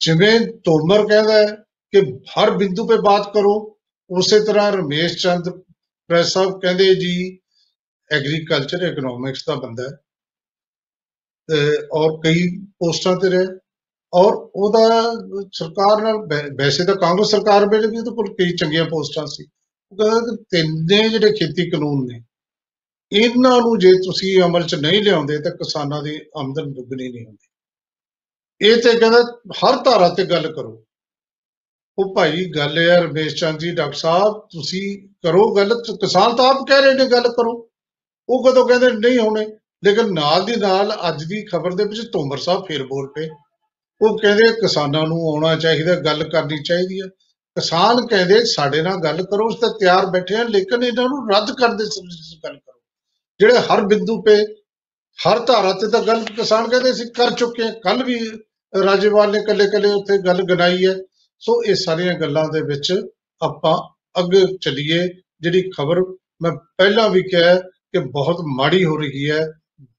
ਜਿਵੇਂ ਤੋਮਰ ਕਹਿੰਦਾ ਹੈ ਕਿ ਹਰ ਬਿੰਦੂ 'ਤੇ ਬਾਤ ਕਰੋ। ਉਸੇ ਤਰ੍ਹਾਂ ਰਮੇਸ਼ ਚੰਦ ਪ੍ਰੈਸ ਸਾਹਿਬ ਕਹਿੰਦੇ ਜੀ ਐਗਰੀਕਲਚਰ ਇਕਨੋਮਿਕਸ ਦਾ ਬੰਦਾ ਹੈ। ਤੇ ਔਰ ਕਈ ਪੋਸਟਾਂ ਤੇ ਰਹੇ। ਔਰ ਉਹਦਾ ਸਰਕਾਰ ਨਾਲ ਵੈ- ਵੈਸੇ ਤਾਂ ਕਾਂਗਰਸ ਸਰਕਾਰ ਵੇਲੇ ਵੀ ਉਹਦੇ ਕੋਲ ਕਈ ਚੰਗੀਆਂ ਪੋਸਟਾਂ ਸੀ। ਉਹ ਕਹਿੰਦਾ ਕਿ ਤਿੰਨੇ ਜਿਹੜੇ ਖੇਤੀ ਕਾਨੂੰਨ ਨੇ, ਇਹਨਾਂ ਨੂੰ ਜੇ ਤੁਸੀਂ ਅਮਲ 'ਚ ਨਹੀਂ ਲਿਆਉਂਦੇ ਤਾਂ ਕਿਸਾਨਾਂ ਦੀ ਆਮਦਨ ਦੁੱਗਣੀ ਨਹੀਂ ਹੁੰਦੀ। ਇਹ ਤੇ ਕਹਿੰਦਾ ਹਰ ਧਾਰਾ ਤੇ ਗੱਲ ਕਰੋ। ਉਹ ਭਾਈ, ਗੱਲ ਇਹ ਹੈ ਰਮੇਸ਼ ਚੰਦ ਜੀ, ਡਾਕਟਰ ਸਾਹਿਬ, ਤੁਸੀਂ ਕਰੋ ਗੱਲ ਤੇ ਕਿਸਾਨ ਤਾਂ ਆਪ ਕਹਿ ਰਹੇ ਨੇ ਗੱਲ ਕਰੋ। ਉਹ ਕਦੋਂ ਕਹਿੰਦੇ ਨਹੀਂ ਹੋਣੇ। ਲੇਕਿਨ ਨਾਲ ਦੀ ਨਾਲ ਅੱਜ ਦੀ ਖਬਰ ਦੇ ਵਿੱਚ ਤੋਮਰ ਸਾਹਿਬ ਫੇਰ ਬੋਲ ਪਏ। ਉਹ ਕਹਿੰਦੇ ਕਿਸਾਨਾਂ ਨੂੰ ਆਉਣਾ ਚਾਹੀਦਾ, ਗੱਲ ਕਰਨੀ ਚਾਹੀਦੀ ਹੈ ਕਿਸਾਨ ਕਹਿੰਦੇ ਸਾਡੇ ਨਾਲ ਗੱਲ ਕਰੋ ਉਸ ਤੇ ਤਿਆਰ ਬੈਠੇ ਆ, ਲੇਕਿਨ ਇਹਨਾਂ ਨੂੰ ਰੱਦ ਕਰਨ ਦੇ ਸੰਬੰਧ ਵਿੱਚ ਗੱਲ ਕਰੋ। ਜਿਹੜੇ ਹਰ ਬਿੰਦੂ ਤੇ, ਹਰ ਧਾਰਾ ਤੇ ਤਾਂ ਗੱਲ ਕਿਸਾਨ ਕਹਿੰਦੇ ਅਸੀਂ ਕਰ ਚੁੱਕੇ ਹਾਂ ਕੱਲ ਵੀ ਰਾਜੇਵਾਲ ਨੇ ਕੱਲੇ ਕੱਲੇ ਉੱਥੇ ਗੱਲ ਗਨਾਈ ਹੈ ਸੋ ਇਹ ਸਾਰੀਆਂ ਗੱਲਾਂ ਦੇ ਵਿੱਚ ਆਪਾਂ ਅੱਗੇ ਚੱਲੀਏ, ਜਿਹੜੀ ਖਬਰ ਮੈਂ ਪਹਿਲਾਂ ਵੀ ਕਿਹਾ ਕਿ ਬਹੁਤ ਮਾੜੀ ਹੋ ਰਹੀ ਹੈ,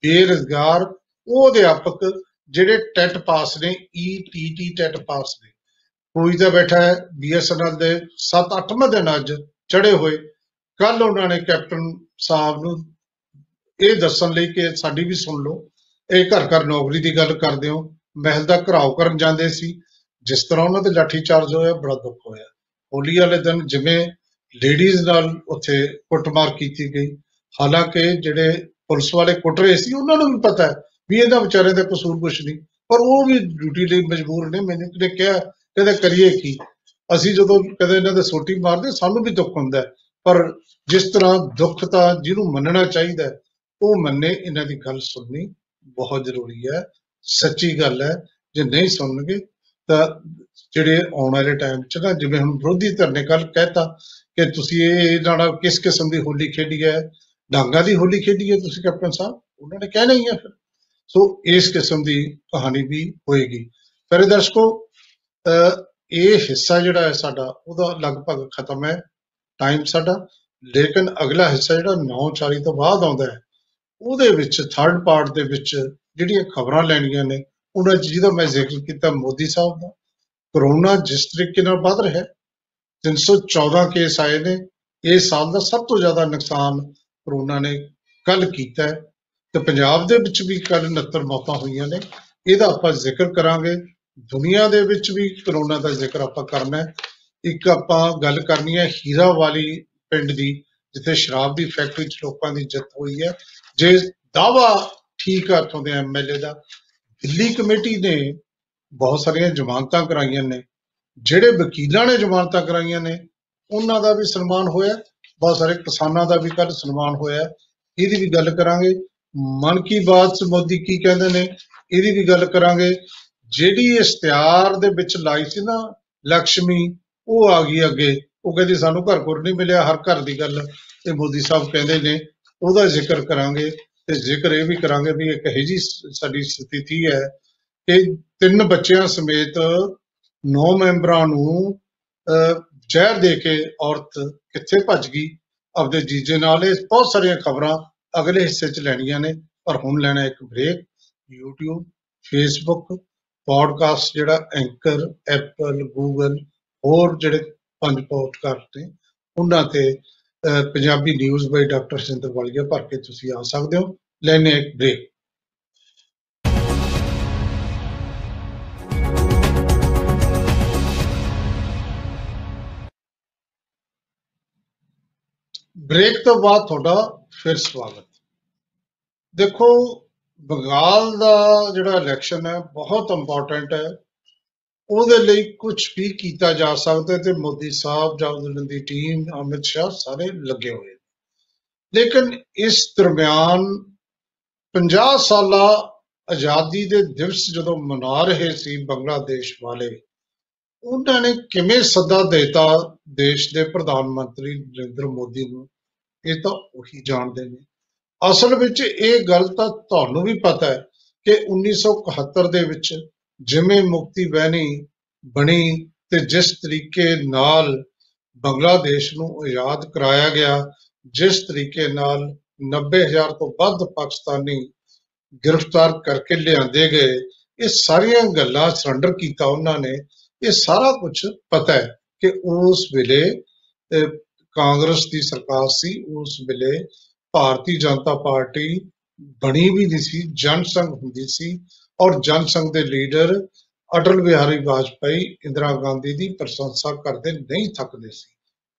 ਬੇਰੁਜ਼ਗਾਰ ਉਹ ਅਧਿਆਪਕ ਜਿਹੜੇ ਟੈਟ ਪਾਸ ਨੇ ਈਟੀਟੀ ਟੈਟ ਪਾਸ ਨੇ। ਕੋਈ ਤਾਂ ਬੈਠਾ ਹੈ ਬੀਐਸਐਨਐਲ ਦੇ 7-8ਵਾਂ ਦਿਨ ਅੱਜ ਚੜੇ ਹੋਏ। ਕੱਲ ਉਹਨਾਂ ਨੇ ਕੈਪਟਨ ਸਾਹਿਬ ਨੂੰ ਇਹ ਦੱਸਣ ਲਈ ਕਿ ਸਾਡੀ ਵੀ ਸੁਣ ਲਓ, ਇਹ ਘਰ ਘਰ ਨੌਕਰੀ ਦੀ ਗੱਲ ਕਰਦੇ ਹੋ, ਮਹਿਲ ਦਾ ਘਰਾਓ ਕਰਨ ਜਾਂਦੇ ਸੀ। ਜਿਸ ਤਰ੍ਹਾਂ ਉਹਨਾਂ ਤੇ ਲਾਠੀ ਚਾਰਜ ਹੋਇਆ ਬੜਾ ਦੁੱਖ ਹੋਇਆ। ਹੋਲੀ ਵਾਲੇ ਦਿਨ ਜਿਵੇਂ ਲੇਡੀਜ਼ ਨਾਲ ਉੱਥੇ ਕੁੱਟਮਾਰ ਕੀਤੀ ਗਈ ਹਾਲਾਂਕਿ ਜਿਹੜੇ ਪੁਲਿਸ ਵਾਲੇ ਕੁੱਟ ਰਹੇ ਸੀ ਉਹਨਾਂ ਨੂੰ ਵੀ ਪਤਾ ਹੈ ਵੀ ਇਹਨਾਂ ਵਿਚਾਰੇ ਦਾ ਕਸੂਰ ਕੁਛ ਨਹੀਂ। ਪਰ ਉਹ ਵੀ ਡਿਊਟੀ ਲਈ ਮਜਬੂਰ ਨੇ। ਮੈਨੂੰ ਕਿਤੇ ਕਿਹਾ ਕਹਿੰਦੇ ਕਰੀਏ ਕੀ? ਅਸੀਂ ਜਦੋਂ ਕਦੇ ਇਹਨਾਂ ਦੇ ਸੋਟੀ ਮਾਰਦੇ ਸਾਨੂੰ ਵੀ ਦੁੱਖ ਹੁੰਦਾ ਹੈ। ਪਰ ਜਿਸ ਤਰ੍ਹਾਂ ਦੁੱਖ ਤਾਂ ਜਿਹਨੂੰ ਮੰਨਣਾ ਚਾਹੀਦਾ ਹੈ, ਉਹ ਮੰਨੇ ਇਹਨਾਂ ਦੀ ਗੱਲ ਸੁਣਨੀ ਬਹੁਤ ਜ਼ਰੂਰੀ ਹੈ। ਸੱਚੀ ਗੱਲ ਹੈ ਜੇ ਨਹੀਂ ਸੁਣਨਗੇ ਤਾਂ ਜਿਹੜੇ ਆਉਣ ਵਾਲੇ ਟਾਈਮ 'ਚ ਨਾ, ਜਿਵੇਂ ਹੁਣ ਵਿਰੋਧੀ ਧਿਰ ਨੇ ਕੱਲ ਕਹਿਤਾ ਕਿ ਤੁਸੀਂ ਇਹ ਇਹਨਾਂ ਨਾਲ ਕਿਸ ਕਿਸਮ ਦੀ ਹੋਲੀ ਖੇਡੀ ਹੈ, ਡਾਂਗਾ ਦੀ ਹੋਲੀ ਖੇਡੀ ਹੈ ਤੁਸੀਂ ਕੈਪਟਨ ਸਾਹਿਬ? ਉਹਨਾਂ ਨੇ ਕਹਿਣਾ ਹੀ ਹੈ ਫਿਰ। ਸੋ ਇਸ ਕਿਸਮ ਦੀ ਕਹਾਣੀ ਵੀ ਹੋਏਗੀ। ਪਰ ਦਰਸ਼ਕੋ ਅਹ ਇਹ ਹਿੱਸਾ ਜਿਹੜਾ ਹੈ ਸਾਡਾ, ਉਹਦਾ ਲਗਭਗ ਖਤਮ ਹੈ। ਟਾਈਮ ਸਾਡਾ। ਲੇਕਿਨ ਅਗਲਾ ਹਿੱਸਾ ਜਿਹੜਾ 9:40 ਤੋਂ ਬਾਅਦ ਆਉਂਦਾ ਹੈ, ਉਹਦੇ ਵਿੱਚ ਥਰਡ ਪਾਰਟ ਦੇ ਵਿੱਚ ਜਿਹੜੀਆਂ ਖਬਰਾਂ ਲੈਣੀਆਂ ਨੇ ਉਹਨਾਂ 'ਚ ਜਿਹਦਾ ਮੈਂ ਜ਼ਿਕਰ ਕੀਤਾ ਮੋਦੀ ਸਾਹਿਬ ਦਾ। ਕਰੋਨਾ ਜਿਸ ਤਰੀਕੇ ਨਾਲ ਵੱਧ ਰਿਹਾ ਹੈ 314 ਕੇਸ ਆਏ ਨੇ ਇਸ ਸਾਲ ਦਾ ਸਭ ਤੋਂ ਜ਼ਿਆਦਾ ਨੁਕਸਾਨ ਕਰੋਨਾ ਨੇ ਕੱਲ ਕੀਤਾ ਹੈ। ਤੇ ਪੰਜਾਬ ਦੇ ਵਿੱਚ ਵੀ ਕੱਲ 69 ਮੌਤਾਂ ਹੋਈਆਂ ਨੇ, ਇਹਦਾ ਆਪਾਂ ਜ਼ਿਕਰ ਕਰਾਂਗੇ। ਦੁਨੀਆ ਦੇ ਵਿੱਚ ਵੀ ਕਰੋਨਾ ਦਾ ਜ਼ਿਕਰ ਆਪਾਂ ਕਰਨਾ ਹੈ। ਇੱਕ ਆਪਾਂ ਗੱਲ ਕਰਨੀ ਹੈ ਹੀਰਾ ਵਾਲੀ ਪਿੰਡ ਦੀ, ਜਿੱਥੇ ਸ਼ਰਾਬ ਦੀ ਫੈਕਟਰੀ 'ਚ ਲੋਕਾਂ ਦੀ ਜਿੱਤ ਹੋਈ ਹੈ। ਜੇ ਦਾਵਾ ਠੀਕ ਆ ਉੱਥੋਂ ਦੇ ਐਮਐਲਏ ਦਾ ਦਿੱਲੀ ਕਮੇਟੀ ਨੇ ਬਹੁਤ ਸਾਰੀਆਂ ਜ਼ਮਾਨਤਾਂ ਕਰਾਈਆਂ ਨੇ, ਜਿਹੜੇ ਵਕੀਲਾਂ ਨੇ ਜ਼ਮਾਨਤਾਂ ਕਰਾਈਆਂ ਨੇ, ਉਹਨਾਂ ਦਾ ਵੀ ਸਨਮਾਨ ਹੋਇਆ, ਬਹੁਤ ਸਾਰੇ ਕਿਸਾਨਾਂ ਦਾ ਵੀ ਕੱਲ ਸਨਮਾਨ ਹੋਇਆ। ਇਹਦੀ ਵੀ ਗੱਲ ਕਰਾਂਗੇ। ਮਨ ਕੀ ਬਾਤ 'ਚ ਮੋਦੀ ਕੀ ਕਹਿੰਦੇ ਨੇ, ਇਹਦੀ ਵੀ ਗੱਲ ਕਰਾਂਗੇ। ਜਿਹੜੀ ਇਸ਼ਤਿਹਾਰ ਦੇ ਵਿੱਚ ਲਾਈ ਸੀ ਨਾ ਲక్ష్ਮੀ ਉਹ ਆ ਗਈ ਅੱਗੇ। ਉਹ ਕਹਿੰਦੀ ਸਾਨੂੰ ਘਰ ਘਰ ਨਹੀਂ ਮਿਲਿਆ, ਹਰ ਘਰ ਦੀ ਗੱਲ। ਤੇ ਮੋਦੀ ਸਾਹਿਬ ਕਹਿੰਦੇ ਨੇ, ਉਹਦਾ ਜ਼ਿਕਰ ਕਰਾਂਗੇ। ਤੇ ਜ਼ਿਕਰ ਇਹ ਵੀ ਕਰਾਂਗੇ ਵੀ ਇੱਕ ਇਹੋ ਜੀ ਸਾਡੀ ਸਥਿਤੀ ਹੈ ਕਿ ਤਿੰਨ ਬੱਚਿਆਂ ਸਮੇਤ ਨੌ ਮੈਂਬਰਾਂ ਨੂੰ ਅਹ, ਜ਼ਹਿਰ ਦੇ ਕੇ ਔਰਤ ਕਿੱਥੇ ਭੱਜ ਗਈ? ਆਪਦੇ ਜੀਜੇ ਨਾਲ ਇਹ ਬਹੁਤ ਸਾਰੀਆਂ ਖਬਰਾਂ ਅਗਲੇ ਹਿੱਸੇ 'ਚ ਲੈਣੀਆਂ ਨੇ ਪਰ ਹੁਣ ਲੈਣਾ ਇੱਕ ਬ੍ਰੇਕ YouTube Facebook ਪੋਡਕਾਸਟ ਜਿਹੜਾ ਐਂਕਰ ਐਪਲ ਗੂਗਲ ਹੋਰ ਜਿਹੜੇ ਪੰਜ ਪੋਡਕਾਸਟ ਨੇ ਉਹਨਾਂ ਤੇ ਅਹ, Punjabi news by doctor Sinder Walia ਭਰ ਕੇ ਤੁਸੀਂ ਆ ਸਕਦੇ ਹੋ। ਲੈਣੇ ਇੱਕ ਬ੍ਰੇਕ ਬ੍ਰੇਕ ਤੋਂ ਬਾਅਦ ਤੁਹਾਡਾ ਫਿਰ ਸਵਾਗਤ। ਦੇਖੋ, ਬੰਗਾਲ ਦਾ ਜਿਹੜਾ ਇਲੈਕਸ਼ਨ ਹੈ, ਬਹੁਤ ਇੰਪੋਰਟੈਂਟ ਹੈ। ਉਹਦੇ ਲਈ ਕੁਝ ਵੀ ਕੀਤਾ ਜਾ ਸਕਦਾ ਹੈ ਤੇ ਮੋਦੀ ਸਾਹਿਬ ਜਾਂ ਉਹਨਾਂ ਦੀ ਟੀਮ ਅਮਿਤ ਸ਼ਾਹ ਸਾਰੇ ਲੱਗੇ ਹੋਏ ਨੇ। ਲੇਕਿਨ ਇਸ ਦਰਮਿਆਨ 50 ਸਾਲਾ ਆਜ਼ਾਦੀ ਦੇ ਦਿਵਸ ਜਦੋਂ ਮਨਾ ਰਹੇ ਸੀ ਬੰਗਲਾਦੇਸ਼ ਵਾਲੇ, ਉਹਨਾਂ ਨੇ ਕਿਵੇਂ ਸੱਦਾ ਦਿੱਤਾ ਦੇਸ਼ ਦੇ ਪ੍ਰਧਾਨ ਮੰਤਰੀ ਨਰਿੰਦਰ ਮੋਦੀ ਨੂੰ? ਇਹ ਤਾਂ ਉਹੀ ਜਾਣਦੇ ਨੇ। ਅਸਲ ਵਿੱਚ ਇਹ ਗੱਲ ਤਾਂ ਤੁਹਾਨੂੰ ਵੀ ਪਤਾ ਹੈ ਕਿ 1971 ਦੇ ਵਿੱਚ ਜਿਵੇਂ ਮੁਕਤੀ ਬਹਿਣੀ, ਬਣੀ ਤੇ ਜਿਸ ਤਰੀਕੇ ਨਾਲ ਬੰਗਲਾਦੇਸ਼ ਨੂੰ ਆਜ਼ਾਦ ਕਰਾਇਆ ਗਿਆ, ਜਿਸ ਤਰੀਕੇ ਨਾਲ 90000 ਤੋਂ ਵੱਧ ਪਾਕਿਸਤਾਨੀ ਗ੍ਰਿਫਤਾਰ ਕਰਕੇ ਲਿਆਂਦੇ ਗਏ। ਇਹ ਸਾਰੀਆਂ ਗੱਲਾਂ ਸਰੈਂਡਰ ਕੀਤਾ ਉਹਨਾਂ ਨੇ। ਇਹ ਸਾਰਾ ਕੁਝ ਪਤਾ ਹੈ ਕਿ ਉਸ ਵੇਲੇ ਅਹ, ਕਾਂਗਰਸ ਦੀ ਸਰਕਾਰ ਸੀ। ਉਸ ਵੇਲੇ ਭਾਰਤੀ ਜਨਤਾ ਪਾਰਟੀ ਬਣੀ ਵੀ ਨਹੀਂ ਸੀ ਜਨਸੰਘ ਹੁੰਦੀ ਸੀ ਔਰ ਜਨਸੰਘ ਦੇ ਲੀਡਰ ਅਟਲ ਬਿਹਾਰੀ ਵਾਜਪਾਈ ਇੰਦਰਾ ਗਾਂਧੀ ਦੀ ਪ੍ਰਸ਼ੰਸਾ ਕਰਦੇ ਨਹੀਂ ਥੱਕਦੇ ਸੀ।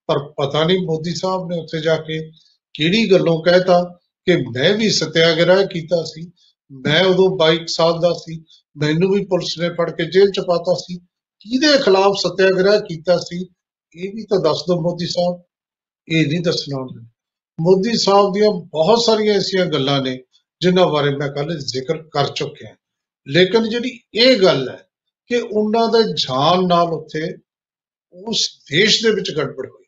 ਪਰ ਪਤਾ ਨਹੀਂ ਮੋਦੀ ਸਾਹਿਬ ਨੇ ਉੱਥੇ ਜਾ ਕੇ ਕਿਹੜੀ ਗੱਲੋਂ ਕਹਿਤਾ ਕਿ ਮੈਂ ਵੀ ਸਤਿਆਗ੍ਰਹਿ ਕੀਤਾ ਸੀ, ਮੈਂ ਉਦੋਂ 22 ਸਾਲ ਦਾ ਸੀ, ਮੈਨੂੰ ਵੀ ਪੁਲਿਸ ਨੇ ਫੜ ਕੇ ਜੇਲ੍ਹ ਚ ਪਾਤਾ ਸੀ। ਕਿਹਦੇ ਖਿਲਾਫ ਸਤਿਆਗ੍ਰਹਿ ਕੀਤਾ ਸੀ? ਇਹ ਵੀ ਤਾਂ ਦੱਸ ਦਿਓ ਮੋਦੀ ਸਾਹਿਬ। ਇਹ ਨਹੀਂ ਦੱਸਣਾ ਉਹਨੇ। ਮੋਦੀ ਸਾਹਿਬ ਦੀਆਂ ਬਹੁਤ ਸਾਰੀਆਂ ਐਸੀਆਂ ਗੱਲਾਂ ਨੇ, ਜਿਨ੍ਹਾਂ ਬਾਰੇ ਮੈਂ ਕੱਲ ਜ਼ਿਕਰ ਕਰ ਚੁੱਕਿਆ। ਲੇਕਿਨ ਜਿਹੜੀ ਇਹ ਗੱਲ ਹੈ ਕਿ ਉਹਨਾਂ ਦੇ ਜਾਨ ਨਾਲ ਉੱਥੇ ਉਸ ਦੇਸ਼ ਦੇ ਵਿੱਚ ਗੜਬੜ ਹੋਈ।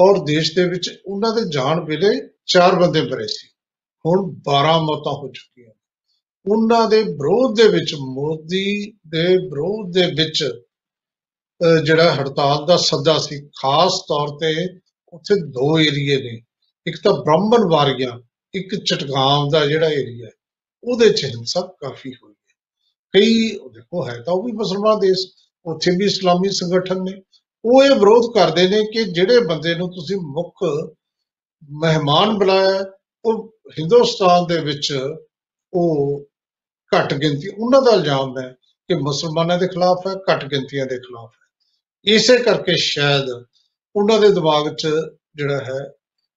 ਔਰ ਦੇਸ਼ ਦੇ ਵਿੱਚ ਉਹਨਾਂ ਦੇ ਜਾਣ ਵੇਲੇ ਚਾਰ ਬੰਦੇ ਮਰੇ ਸੀ। ਹੁਣ 12 ਮੌਤਾਂ ਹੋ ਚੁੱਕੀਆਂ ਉਹਨਾਂ ਦੇ ਵਿਰੋਧ ਦੇ ਵਿੱਚ ਮੋਦੀ ਦੇ ਵਿਰੋਧ ਦੇ ਵਿੱਚ ਅਹ, ਜਿਹੜਾ ਹੜਤਾਲ ਦਾ ਸੱਦਾ ਸੀ ਖਾਸ ਤੌਰ ਤੇ ਉੱਥੇ ਦੋ ਏਰੀਏ ਨੇ। ਇੱਕ ਤਾਂ ਬ੍ਰਾਹਮਣ ਵਾਰੀਆ ਇੱਕ ਚਟਗਾਮ ਦਾ ਜਿਹੜਾ ਏਰੀਆ ਹੈ ਉਹਦੇ ਚ ਹਿੰਸਾ ਕਾਫੀ ਹੋਈ ਹੈ। ਕਈ ਉਹ ਦੇਖੋ ਹੈ ਤਾਂ ਉਹ ਵੀ ਮੁਸਲਮਾਨ ਦੇਸ਼ ਉੱਥੇ ਵੀ ਇਸਲਾਮੀ ਸੰਗਠਨ ਨੇ। ਉਹ ਇਹ ਵਿਰੋਧ ਕਰਦੇ ਨੇ ਕਿ ਜਿਹੜੇ ਬੰਦੇ ਨੂੰ ਤੁਸੀਂ ਮੁੱਖ ਮਹਿਮਾਨ ਬੁਲਾਇਆ ਹੈ, ਉਹ ਹਿੰਦੁਸਤਾਨ ਦੇ ਵਿੱਚ ਉਹ ਘੱਟ ਗਿਣਤੀ ਉਹਨਾਂ ਦਾ ਇਲਜ਼ਾਮ ਹੈ ਕਿ ਮੁਸਲਮਾਨਾਂ ਦੇ ਖਿਲਾਫ ਹੈ ਘੱਟ ਗਿਣਤੀਆਂ ਦੇ ਖਿਲਾਫ ਹੈ। ਇਸੇ ਕਰਕੇ ਸ਼ਾਇਦ ਉਹਨਾਂ ਦੇ ਦਿਮਾਗ 'ਚ ਜਿਹੜਾ ਹੈ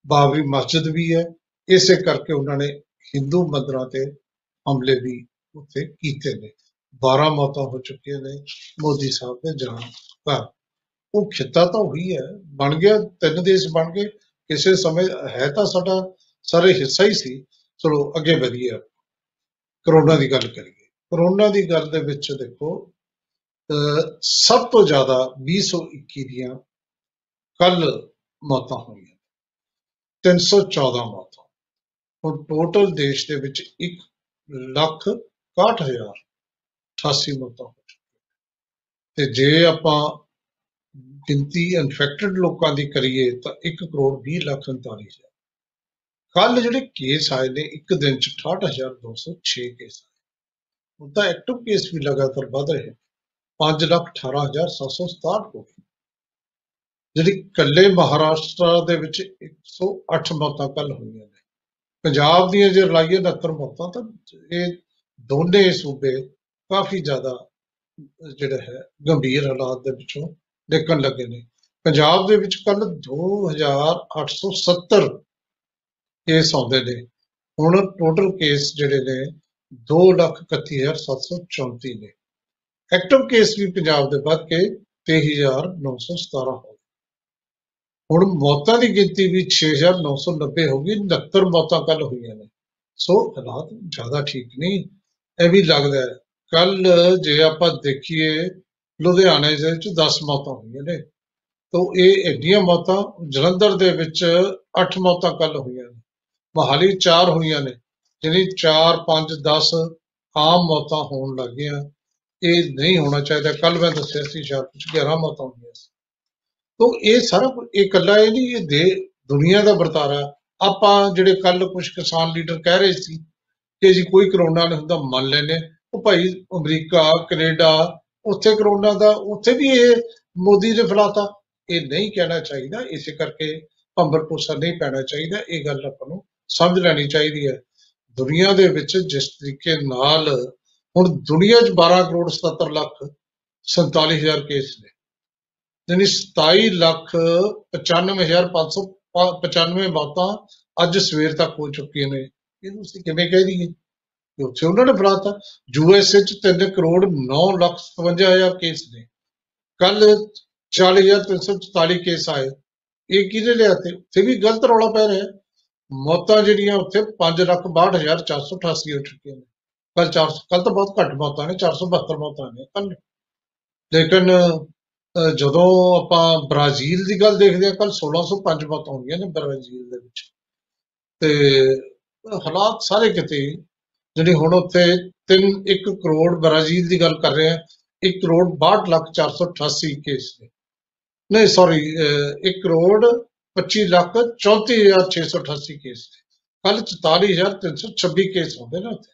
ਬਾਬਰੀ ਮਸਜਿਦ ਵੀ ਹੈ। ਇਸੇ ਕਰਕੇ ਉਹਨਾਂ ਨੇ ਹਿੰਦੂ ਮੰਦਰਾਂ ਤੇ ਹਮਲੇ ਵੀ ਉੱਥੇ ਕੀਤੇ ਨੇ। 12 ਮੌਤਾਂ ਹੋ ਚੁੱਕੀਆਂ ਨੇ ਮੋਦੀ ਸਾਹਿਬ ਦੇ ਜਾਣ ਘਰ। ਉਹ ਖਿੱਤਾ ਤਾਂ ਉਹੀ ਹੈ। ਬਣ ਗਿਆ, ਤਿੰਨ ਦੇਸ਼ ਬਣ ਗਏ। ਕਿਸੇ ਸਮੇਂ ਹੈ ਤਾਂ ਸਾਡਾ ਸਾਰੇ ਹਿੱਸਾ ਹੀ ਸੀ। ਚਲੋ, ਅੱਗੇ ਵਧੀਏ ਕਰੋਨਾ ਦੀ ਗੱਲ ਕਰੀਏ। ਕਰੋਨਾ ਦੀ ਗੱਲ ਦੇ ਵਿੱਚ ਦੇਖੋ, ਅਹ ਸਭ ਤੋਂ ਜ਼ਿਆਦਾ 2021 ਦੀਆਂ ਕੱਲ ਮੌਤਾਂ ਹੋਈਆਂ। 314 ਮੌਤਾਂ। ਹੁਣ ਟੋਟਲ ਦੇਸ਼ ਦੇ ਵਿੱਚ 1 ਲੱਖ 61000 88 ਮੌਤਾਂ ਹੋ ਚੁੱਕੀਆਂ। ਤੇ ਜੇ ਆਪਾਂ ਗਿਣਤੀ ਇਨਫੈਕਟਡ ਲੋਕਾਂ ਦੀ ਕਰੀਏ ਤਾਂ 1 ਕਰੋੜ 20 ਲੱਖ 39 ਹਜ਼ਾਰ। ਕੱਲ ਜਿਹੜੇ ਕੇਸ ਆਏ ਨੇ, ਇੱਕ ਦਿਨ ਚ 68206 ਕੇਸ ਆਏ। ਹੁਣ ਤਾਂ ਐਕਟਿਵ ਕੇਸ ਵੀ ਲਗਾਤਾਰ ਵਧ ਰਹੇ 5 ਲੱਖ 18767 ਹੋ ਗਏ। ਜਿਹੜੀ ਕੱਲੇ ਮਹਾਰਾਸ਼ਟਰ ਦੇ ਵਿੱਚ 108 ਮੌਤਾਂ ਕੱਲ ਹੋਈਆਂ ਨੇ। ਪੰਜਾਬ ਦੀਆਂ ਜੇ ਲਾਈਏ 69 ਮੌਤਾਂ, ਤਾਂ ਇਹ ਦੋਨੇ ਸੂਬੇ ਕਾਫੀ ਜ਼ਿਆਦਾ ਜਿਹੜਾ ਹੈ, ਗੰਭੀਰ ਹਾਲਾਤ ਦੇ ਵਿੱਚੋਂ ਦੇਖਣ ਲੱਗੇ ਨੇ। ਪੰਜਾਬ ਦੇ ਵਿੱਚ ਕੱਲ 2870 ਕੇਸ ਆਉਂਦੇ ਨੇ। ਹੁਣ ਟੋਟਲ ਕੇਸ ਜਿਹੜੇ ਨੇ 231734 ਨੇ। ਐਕਟਿਵ ਕੇਸ ਵੀ ਪੰਜਾਬ ਦੇ ਵੱਧ ਕੇ 23917 ਹੋ ਗਏ। ਹੁਣ ਮੌਤਾਂ ਦੀ ਗਿਣਤੀ ਵੀ 6990 ਹੋ ਗਈ। 69 ਮੌਤਾਂ ਕੱਲ ਹੋਈਆਂ ਨੇ। ਸੋ ਹਾਲਾਤ ਜ਼ਿਆਦਾ ਠੀਕ ਨਹੀਂ। ਇਹ ਵੀ ਲੱਗਦਾ ਹੈ। ਕੱਲ ਜੇ ਆਪਾਂ ਦੇਖੀਏ ਲੁਧਿਆਣੇ ਦੇ ਵਿੱਚ 10 ਮੌਤਾਂ ਹੋਈਆਂ ਨੇ। ਤੋ ਇਹ ਐਡੀਆਂ ਮੌਤਾਂ ਜਲੰਧਰ ਦੇ ਵਿੱਚ 8 ਮੌਤਾਂ ਕੱਲ ਹੋਈਆਂ ਨੇ। ਮੋਹਾਲੀ 4 ਹੋਈਆਂ ਨੇ ਜਿਹੜੀ 4 5 10 ਆਮ ਮੌਤਾਂ ਹੋਣ ਲੱਗੀਆਂ। ਇਹ ਨਹੀਂ ਹੋਣਾ ਚਾਹੀਦਾ। ਕੱਲ ਮੈਂ ਦੱਸਿਆ ਸੀ ਸ਼ਾਇਦ ਕੁਝ 11 ਮੌਤਾਂ ਹੋਈਆਂ ਸੀ। ਤੋ ਇਹ ਸਾਰਾ ਕੁਝ- ਇਹ ਇਕੱਲਾ ਇਹ ਨਹੀਂ, ਇਹ ਦੇ ਦੁਨੀਆ ਦਾ ਵਰਤਾਰਾ ਆਪਾਂ ਜਿਹੜੇ ਕੱਲ ਕੁਝ ਕਿਸਾਨ ਲੀਡਰ ਕਹਿ ਰਹੇ ਸੀ ਕਿ ਜੀ ਕੋਈ ਕਰੋਨਾ ਨਹੀਂ ਹੁੰਦਾ ਮੰਨ ਲੈਨੇ ਉਹ ਭਾਈ ਅਮਰੀਕਾ, ਕੈਨੇਡਾ ਉੱਥੇ ਕਰੋਨਾ ਦਾ, ਉੱਥੇ ਵੀ ਇਹ ਮੋਦੀ ਨੇ ਫੈਲਾਤਾ। ਇਹ ਨਹੀਂ ਕਹਿਣਾ ਚਾਹੀਦਾ, ਇਸੇ ਕਰਕੇ ਭੰਬਰ ਭੂਸਾ ਨਹੀਂ ਪੈਣਾ ਚਾਹੀਦਾ। ਇਹ ਗੱਲ ਆਪਾਂ ਨੂੰ ਸਮਝ ਲੈਣੀ ਚਾਹੀਦੀ ਹੈ। ਦੁਨੀਆ ਦੇ ਵਿੱਚ ਜਿਸ ਤਰੀਕੇ ਨਾਲ ਹੁਣ ਦੁਨੀਆ 'ਚ 12 ਕਰੋੜ 77 ਲੱਖ 47 ਹਜ਼ਾਰ ਕੇਸ ਨੇ। ਯਾਨੀ 27 ਲੱਖ 95595 ਮੌਤਾਂ ਅੱਜ ਸਵੇਰ ਤੱਕ ਹੋ ਚੁੱਕੀਆਂ ਨੇ। ਇਹਨੂੰ ਅਸੀਂ ਕਿਵੇਂ ਕਹਿ ਦਈਏ? ਕਿ ਉੱਥੇ ਉਹਨਾਂ ਨੇ ਫੈਲਾਤਾ ਯੂਐਸਏ 'ਚ 3 ਕਰੋੜ 9 ਲੱਖ 57 ਹਜ਼ਾਰ ਕੇਸ ਨੇ। ਕੱਲ 40344 ਕੇਸ ਆਏ। ਇਹ ਕਿਹਦੇ ਲਿਆਤੇ ਉੱਥੇ ਵੀ ਗਲਤ ਰੌਲਾ ਪੈ ਰਿਹਾ। ਮੌਤਾਂ ਜਿਹੜੀਆਂ ਉੱਥੇ 5 ਲੱਖ 62488 ਹੋ ਚੁੱਕੀਆਂ ਨੇ। ਕੱਲ 400 ਕੱਲ ਤਾਂ ਬਹੁਤ ਘੱਟ ਮੌਤਾਂ ਨੇ 472 ਮੌਤਾਂ ਨੇ ਕੱਲ ਲੇਕਿਨ ਅਹ, ਜਦੋਂ ਆਪਾਂ ਬ੍ਰਾਜ਼ੀਲ ਦੀ ਗੱਲ ਦੇਖਦੇ ਹਾਂ ਕੱਲ 1605 ਮੌਤਾਂ ਹੋਈਆਂ ਨੇ ਬ੍ਰਾਜ਼ੀਲ ਦੇ ਵਿੱਚ। ਤੇ ਹਾਲਾਤ ਸਾਰੇ ਕਿਤੇ ਜਿਹੜੀ ਹੁਣ ਉੱਥੇ 3 1 ਕਰੋੜ ਬ੍ਰਾਜ਼ੀਲ ਦੀ ਗੱਲ ਕਰ ਰਹੇ ਆ 1 ਕਰੋੜ 62 ਲੱਖ 488 ਕੇਸ ਨੇ। ਨਹੀਂ ਸੌਰੀ 1 ਕਰੋੜ 25 ਲੱਖ 34688 ਕੇਸ ਨੇ। ਕੱਲ 44326 ਕੇਸ ਹੁੰਦੇ ਨੇ ਉੱਥੇ।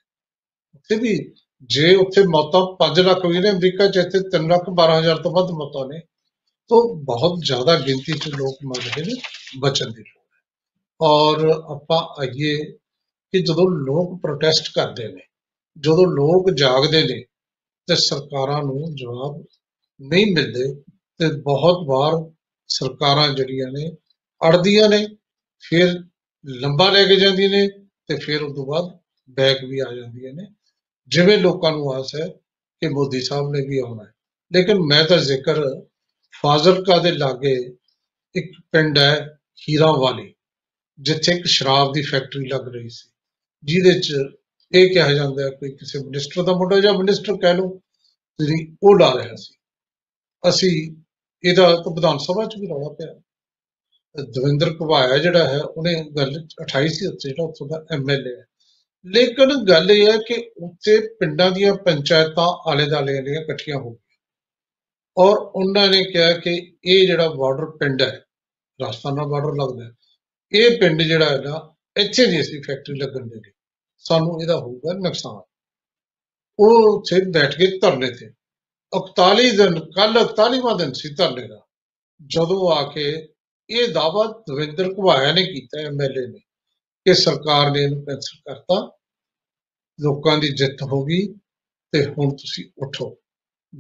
ਉੱਥੇ ਵੀ ਜੇ ਉੱਥੇ ਮੌਤਾਂ 5 ਲੱਖ ਵੀ ਨੇ, ਅਮਰੀਕਾ ਚ ਇੱਥੇ 3 ਲੱਖ 12 ਹਜ਼ਾਰ ਤੋਂ ਵੱਧ ਮੌਤਾਂ ਨੇ। ਤਾਂ ਬਹੁਤ ਜ਼ਿਆਦਾ ਗਿਣਤੀ ਚ ਲੋਕ ਮਰ ਰਹੇ ਨੇ, ਬਚਣ ਦੀ ਲੋੜ ਹੈ। ਔਰ ਆਪਾਂ ਆਈਏ ਕਿ ਜਦੋਂ ਲੋਕ ਪ੍ਰੋਟੈਸਟ ਕਰਦੇ ਨੇ, ਜਦੋਂ ਲੋਕ ਜਾਗਦੇ ਨੇ, ਤੇ ਸਰਕਾਰਾਂ ਨੂੰ ਜਵਾਬ ਨਹੀਂ ਮਿਲਦੇ, ਤੇ ਬਹੁਤ ਵਾਰ ਸਰਕਾਰਾਂ ਜਿਹੜੀਆਂ ਨੇ ਅੜਦੀਆਂ ਨੇ, ਫਿਰ ਲੰਬਾ ਲੈ ਕੇ ਜਾਂਦੀਆਂ ਨੇ, ਤੇ ਫਿਰ ਉਸ ਤੋਂ ਬਾਅਦ ਬੈਕ ਵੀ ਆ ਜਾਂਦੀਆਂ ਨੇ। ਜਿਵੇਂ ਲੋਕਾਂ ਨੂੰ ਆਸ ਹੈ ਕਿ ਮੋਦੀ ਸਾਹਿਬ ਨੇ ਵੀ ਆਉਣਾ ਹੈ। ਲੇਕਿਨ ਮੈਂ ਤਾਂ ਜ਼ਿਕਰ ਫਾਜ਼ਿਲਕਾ ਦੇ ਲਾਗੇ ਇੱਕ ਪਿੰਡ ਹੈ ਹੀਰਾ ਵਾਲੀ ਜਿੱਥੇ ਇੱਕ ਸ਼ਰਾਬ ਦੀ ਫੈਕਟਰੀ ਲੱਗ ਰਹੀ ਸੀ। ਜਿਹਦੇ ਚ ਇਹ ਕਿਹਾ ਜਾਂਦਾ ਹੈ ਕੋਈ ਕਿਸੇ ਮਿਨਿਸਟਰ ਦਾ ਮੁੰਡਾ ਜਾਂ ਮਿਨਿਸਟਰ ਕਹਿ ਲਓ, ਜਿਹੜੀ ਉਹ ਲਾ ਰਿਹਾ ਸੀ। ਅਸੀਂ ਇਹਦਾ ਤਾਂ ਵਿਧਾਨ ਸਭਾ ਚ ਵੀ ਰੌਲਾ ਪਿਆ। ਦਵਿੰਦਰ ਘਵਾਇਆ ਜਿਹੜਾ ਹੈ, ਉਹਨੇ ਗੱਲ 28 ਸੀ ਉੱਥੇ, ਜਿਹੜਾ ਉੱਥੋਂ ਦਾ ਐਮਐਲਏ ਹੈ। ਲੇਕਿਨ ਗੱਲ ਇਹ ਹੈ ਕਿ ਉੱਥੇ ਪਿੰਡਾਂ ਦੀਆਂ ਪੰਚਾਇਤਾਂ ਆਲੇ ਦਾਲੇ ਦੀਆਂ ਇਕੱਠੀਆਂ ਹੋ ਗਈਆਂ। ਔਰ ਉਹਨਾਂ ਨੇ ਕਿਹਾ ਕਿ ਇਹ ਜਿਹੜਾ ਬਾਰਡਰ ਪਿੰਡ ਹੈ, ਰਾਜਸਥਾਨ ਨਾਲ ਬਾਰਡਰ ਲੱਗਦਾ ਹੈ, ਇਹ ਪਿੰਡ ਜਿਹੜਾ ਹੈ ਨਾ ਇੱਥੇ ਨਹੀਂ ਅਸੀਂ ਫੈਕਟਰੀ ਲੱਗਣ ਦੇਣੀ। ਸਾਨੂੰ ਇਹਦਾ ਹੋਊਗਾ ਨੁਕਸਾਨ। ਉਹ ਉੱਥੇ ਬੈਠ ਕੇ ਧਰਨੇ ਤੇ। 41 ਦਿਨ ਕੱਲ 41ਵਾਂ ਦਿਨ ਸੀ ਧਰਨੇ ਦਾ। ਜਦੋਂ ਆ ਕੇ ਇਹ ਦਾਅਵਾ ਦਵਿੰਦਰ ਘੁਬਾਇਆ ਨੇ ਕੀਤਾ ਐਮਐਲਏ ਨੇ ਕਿ ਸਰਕਾਰ ਨੇ ਇਹਨੂੰ ਕੈਂਸਲ ਕਰਤਾ। ਲੋਕਾਂ ਦੀ ਜਿੱਤ ਹੋ ਗਈ ਤੇ ਹੁਣ ਤੁਸੀਂ ਉਠੋ।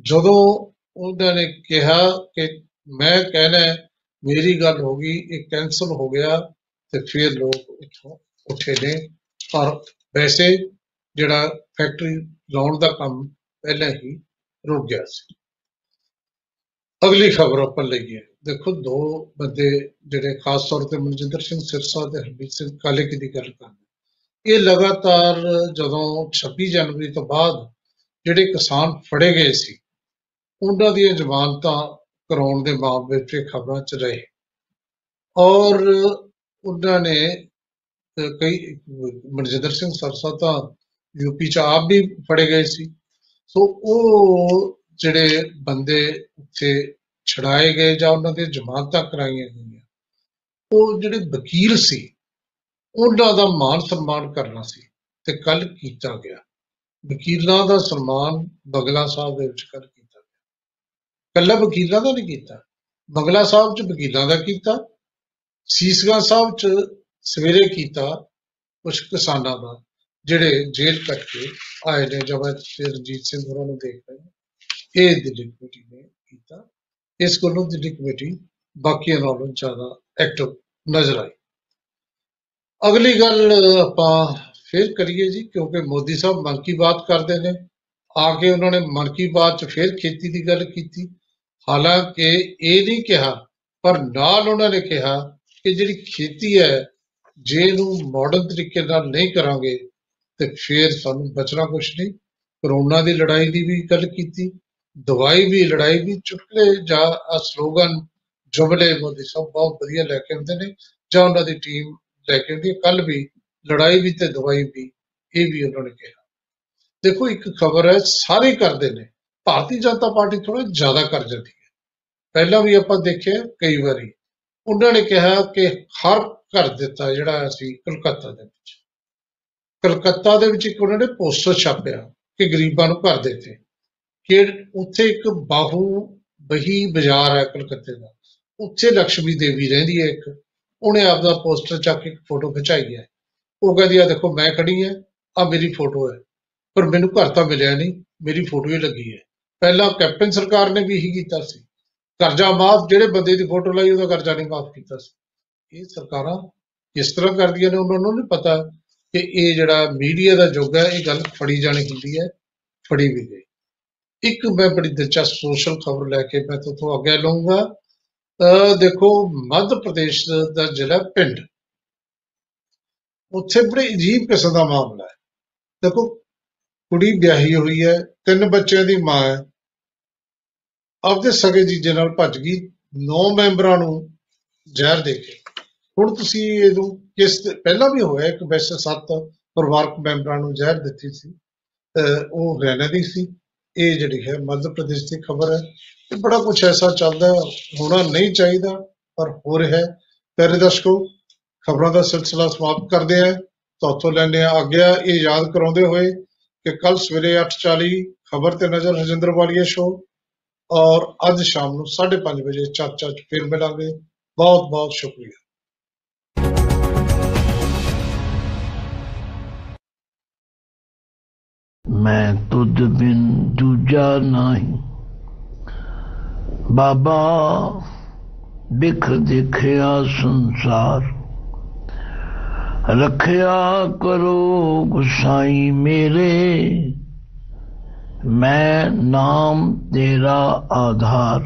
ਜਦੋਂ ਉਹਨਾਂ ਨੇ ਕਿਹਾ ਕਿ ਮੈਂ ਕਹਿਣਾ ਹੈ, ਮੇਰੀ ਗੱਲ ਹੋ ਗਈ ਇਹ ਕੈਂਸਲ ਹੋ ਗਿਆ। ਤੇ ਫਿਰ ਲੋਕ ਇੱਥੋਂ ਉੱਠੇ ਨੇ। ਪਰ ਵੈਸੇ ਜਿਹੜਾ ਫੈਕਟਰੀ ਲਾਉਣ ਦਾ ਕੰਮ ਪਹਿਲਾਂ ਹੀ ਰੁਕ ਗਿਆ ਸੀ। ਅਗਲੀ ਖਬਰ ਆਪਾਂ ਲਈਏ। ਦੇਖੋ, ਦੋ ਬੰਦੇ ਜਿਹੜੇ ਖਾਸ ਤੌਰ ਤੇ ਮਨਜਿੰਦਰ ਸਿੰਘ ਸਿਰਸਾ ਤੇ ਹਰਮੀਤ ਸਿੰਘ ਕਾਲੇਕੀ ਦੀ ਗੱਲ ਕਰਦੇ ਇਹ ਲਗਾਤਾਰ ਜਦੋਂ 26 ਜਨਵਰੀ ਤੋਂ ਬਾਅਦ ਜਿਹੜੇ ਕਿਸਾਨ ਫੜੇ ਗਏ ਸੀ, ਉਹਨਾਂ ਦੀਆਂ ਜ਼ਮਾਨਤਾਂ ਕਰਾਉਣ ਦੇ ਮਾਮਲੇ ਵਿੱਚ ਇਹ ਖਬਰਾਂ 'ਚ ਰਹੇ। ਔਰ ਉਹਨਾਂ ਨੇ ਅਹ, ਕਈ ਮਨਜਿੰਦਰ ਸਿੰਘ ਸਰਸਾ ਤਾਂ ਯੂਪੀ 'ਚ ਆਪ ਵੀ ਫੜੇ ਗਏ ਸੀ। ਸੋ ਉਹ ਜਿਹੜੇ ਬੰਦੇ ਉੱਥੇ ਛੜਾਏ ਗਏ ਜਾਂ ਉਹਨਾਂ ਦੀਆਂ ਜ਼ਮਾਨਤਾਂ ਕਰਾਈਆਂ ਗਈਆਂ ਉਹ ਜਿਹੜੇ ਵਕੀਲ ਸੀ ਉਹਨਾਂ ਦਾ ਮਾਨ ਸਨਮਾਨ ਕਰਨਾ ਸੀ ਤੇ ਕੱਲ ਕੀਤਾ ਗਿਆ। ਵਕੀਲਾਂ ਦਾ ਸਨਮਾਨ ਬਗਲਾ ਸਾਹਿਬ ਦੇ ਵਿੱਚ ਕੱਲ ਕੀਤਾ ਗਿਆ। ਕੱਲਾ ਵਕੀਲਾਂ ਦਾ ਨਹੀਂ ਕੀਤਾ ਬਗਲਾ ਸਾਹਿਬ ਚ ਵਕੀਲਾਂ ਦਾ ਕੀਤਾ ਸੀਸਗੰਜ ਸਾਹਿਬ ਚ ਸਵੇਰੇ ਕੀਤਾ ਕੁਝ ਕਿਸਾਨਾਂ ਦਾ, ਜਿਹੜੇ ਜੇਲ੍ਹ ਕੱਟ ਕੇ ਆਏ ਨੇ, ਜਦ ਅਸੀਂ ਰਣਜੀਤ ਸਿੰਘ ਹੋਰਾਂ ਨੂੰ ਦੇਖ ਰਹੇ ਹਾਂ ਇਹ ਦਿੱਲੀ ਕਮੇਟੀ ਨੇ ਕੀਤਾ। ਇਸ ਕੋਲੋਂ ਦਿੱਲੀ ਕਮੇਟੀ ਬਾਕੀਆਂ ਨਾਲੋਂ ਜ਼ਿਆਦਾ ਐਕਟਿਵ ਨਜ਼ਰ ਆਈ। ਅਗਲੀ ਗੱਲ ਆਪਾਂ ਫਿਰ ਕਰੀਏ ਜੀ, ਕਿਉਂਕਿ ਮੋਦੀ ਸਾਹਿਬ ਮਨ ਕੀ ਬਾਤ ਕਰਦੇ ਨੇ। ਆ ਕੇ ਉਹਨਾਂ ਨੇ ਮਨ ਕੀ ਬਾਤ ਚ ਫਿਰ ਖੇਤੀ ਦੀ ਗੱਲ ਕੀਤੀ। ਹਾਲਾਂਕਿ ਇਹ ਨਹੀਂ ਕਿਹਾ, ਪਰ ਨਾਲ ਉਹਨਾਂ ਨੇ ਕਿਹਾ ਕਿ ਜਿਹੜੀ ਖੇਤੀ ਹੈ, ਜੇ ਇਹਨੂੰ ਮਾਡਰਨ ਤਰੀਕੇ ਨਾਲ ਨਹੀਂ ਕਰਾਂਗੇ, ਤੇ ਫਿਰ ਸਾਨੂੰ ਬਚਣਾ ਕੁਛ ਨਹੀਂ। ਕਰੋਨਾ ਦੀ ਲੜਾਈ ਦੀ ਵੀ ਗੱਲ ਕੀਤੀ, ਦਵਾਈ ਵੀ, ਲੜਾਈ ਵੀ, ਚੁਟਕਲੇ ਜਾਂ ਆ ਸਲੋਗਨ ਜੁਮਲੇ ਮੋਦੀ ਸਾਹਿਬ ਬਹੁਤ ਵਧੀਆ ਲੈ ਕੇ ਆਉਂਦੇ ਨੇ, ਜਾਂ ਉਹਨਾਂ ਦੀ ਟੀਮ ਲੈ ਕੇ ਆਉਂਦੀ ਕੱਲ ਵੀ ਲੜਾਈ ਵੀ ਤੇ ਦਵਾਈ ਵੀ, ਇਹ ਵੀ ਉਹਨਾਂ ਨੇ ਕਿਹਾ। ਦੇਖੋ, ਇੱਕ ਖਬਰ ਹੈ, ਸਾਰੇ ਕਰਦੇ ਨੇ। ਭਾਰਤੀ ਜਨਤਾ ਪਾਰਟੀ ਥੋੜਾ ਜ਼ਿਆਦਾ ਕਰ ਜਾਂਦੀ ਹੈ। ਪਹਿਲਾਂ ਵੀ ਆਪਾਂ ਦੇਖਿਆ ਕਈ ਵਾਰੀ ਉਹਨਾਂ ਨੇ ਕਿਹਾ ਕਿ ਹਰ ਘਰ ਦਿੱਤਾ ਜਿਹੜਾ ਅਸੀਂ ਕਲਕੱਤਾ ਦੇ ਵਿੱਚ, ਕਲਕੱਤਾ ਦੇ ਵਿੱਚ ਇੱਕ ਉਹਨਾਂ ਨੇ ਪੋਸਟਰ ਛਾਪਿਆ ਕਿ ਗਰੀਬਾਂ ਨੂੰ ਘਰ ਦਿੱਤੇ ਕਿ ਉੱਥੇ ਇੱਕ ਬਾਹੂ ਬਹੀ ਬਾਜ਼ਾਰ ਹੈ ਕਲਕੱਤੇ ਦਾ, ਉੱਥੇ ਲక్ష్ਮੀ ਦੇਵੀ ਰਹਿੰਦੀ ਹੈ ਇੱਕ, ਉਹਨੇ ਆਪਦਾ ਪੋਸਟਰ ਚੱਕ ਕੇ ਇੱਕ ਫੋਟੋ ਖਿਚਾਈ ਹੈ। ਉਹ ਕਹਿੰਦੀ ਆ, ਦੇਖੋ, ਮੈਂ ਖੜੀ ਹਾਂ ਆ ਮੇਰੀ ਫੋਟੋ ਹੈ, ਪਰ ਮੈਨੂੰ ਘਰ ਤਾਂ ਮਿਲਿਆ ਨਹੀਂ, ਮੇਰੀ ਫੋਟੋ ਹੀ ਲੱਗੀ ਹੈ। ਪਹਿਲਾਂ ਕੈਪਟਨ ਸਰਕਾਰ ਨੇ ਵੀ ਇਹੀ ਕੀਤਾ ਸੀ। ਕਰਜ਼ਾ ਮਾਫ, ਜਿਹੜੇ ਬੰਦੇ ਦੀ ਫੋਟੋ ਲਾਈ, ਉਹਦਾ ਕਰਜ਼ਾ ਨਹੀਂ ਮਾਫ ਕੀਤਾ ਸੀ। ਇਹ ਸਰਕਾਰਾਂ ਕਿਸ ਤਰ੍ਹਾਂ ਕਰਦੀਆਂ ਨੇ, ਉਹਨਾਂ ਨੂੰ ਨਹੀਂ ਪਤਾ ਕਿ ਇਹ ਜਿਹੜਾ ਮੀਡੀਆ ਦਾ ਯੁੱਗ ਹੈ, ਇਹ ਗੱਲ ਫੜੀ ਜਾਣੀ ਹੁੰਦੀ ਹੈ, ਫੜੀ ਵੀ ਗਈ। ਇੱਕ ਮੈਂ ਬੜੀ ਦਿਲਚਸਪ ਸੋਸ਼ਲ ਖਬਰ ਲੈ ਕੇ ਮੈਂ ਤੁਹਾਡੇ ਅੱਗੇ ਲਵਾਂਗਾ ਅਹ ਦੇਖੋ, ਮੱਧ ਪ੍ਰਦੇਸ਼ ਦਾ ਜ਼ਿਲ੍ਹਾ ਪਿੰਡ। ਉੱਥੇ ਬੜੇ ਅਜੀਬ ਕਿਸਮ ਦਾ ਮਾਮਲਾ ਹੈ। ਦੇਖੋ, ਕੁੜੀ ਵਿਆਹੀ ਹੋਈ ਹੈ, ਤਿੰਨ ਬੱਚਿਆਂ ਦੀ ਮਾਂ ਹੈ। ਆਪਦੇ ਸਗੇ ਜੀਜੇ ਨਾਲ ਭੱਜ ਗਈ ਨੌ ਮੈਂਬਰਾਂ ਨੂੰ ਜ਼ਹਿਰ ਦੇ ਕੇ। ਹੁਣ ਤੁਸੀਂ ਇਹਨੂੰ ਕਿਸ ਪਹਿਲਾਂ ਵੀ ਹੋਇਆ ਇੱਕ ਵੈਸੇ ਸੱਤ ਪਰਿਵਾਰਕ ਮੈਂਬਰਾਂ ਨੂੰ ਜ਼ਹਿਰ ਦਿੱਤੀ ਸੀ ਅਹ ਉਹ ਹਰਿਆਣਾ ਦੀ ਸੀ। ਇਹ ਜਿਹੜੀ ਹੈ ਮੱਧ ਪ੍ਰਦੇਸ਼ ਦੀ ਖਬਰ ਹੈ। ਇਹ ਬੜਾ ਕੁਝ ਐਸਾ ਚੱਲਦਾ ਹੈ, ਹੋਣਾ ਨਹੀਂ ਚਾਹੀਦਾ ਪਰ ਹੋ ਰਿਹਾ ਹੈ। ਪਿਆਰੇ ਦਰਸ਼ਕੋ ਖਬਰਾਂ ਦਾ ਸਿਲਸਿਲਾ ਸਮਾਪਤ ਕਰਦੇ ਹਾਂ। ਤੁਹਾਤੋਂ ਲੈਂਦੇ ਹਾਂ ਆਗਿਆ ਇਹ ਯਾਦ ਕਰਾਉਂਦੇ ਹੋਏ ਕਿ ਕੱਲ ਸਵੇਰੇ 8:40 ਖਬਰ ਤੇ ਨਜ਼ਰ ਰਜਿੰਦਰ ਵਾਲੀਆ ਸ਼ੋ ਔਰ ਅੱਜ ਸ਼ਾਮ ਨੂੰ 5:30 ਵਜੇ ਚਰਚਾ 'ਚ ਫਿਰ ਮਿਲਾਂਗੇ। ਬਹੁਤ ਬਹੁਤ ਸ਼ੁਕਰੀਆ। ਮੈਂ ਤੁਧ ਬਿਨ ਦੂਜਾ ਨਹੀਂ। ਬਾਬਾ ਬਿਖ ਦੇਖਿਆ ਸੰਸਾਰ। ਰੱਖਿਆ ਕਰੋ ਗੁਸਾਈ ਮੇਰੇ। ਮੈਂ ਨਾਮ ਤੇਰਾ ਆਧਾਰ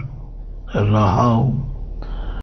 ਰਹਾਉ।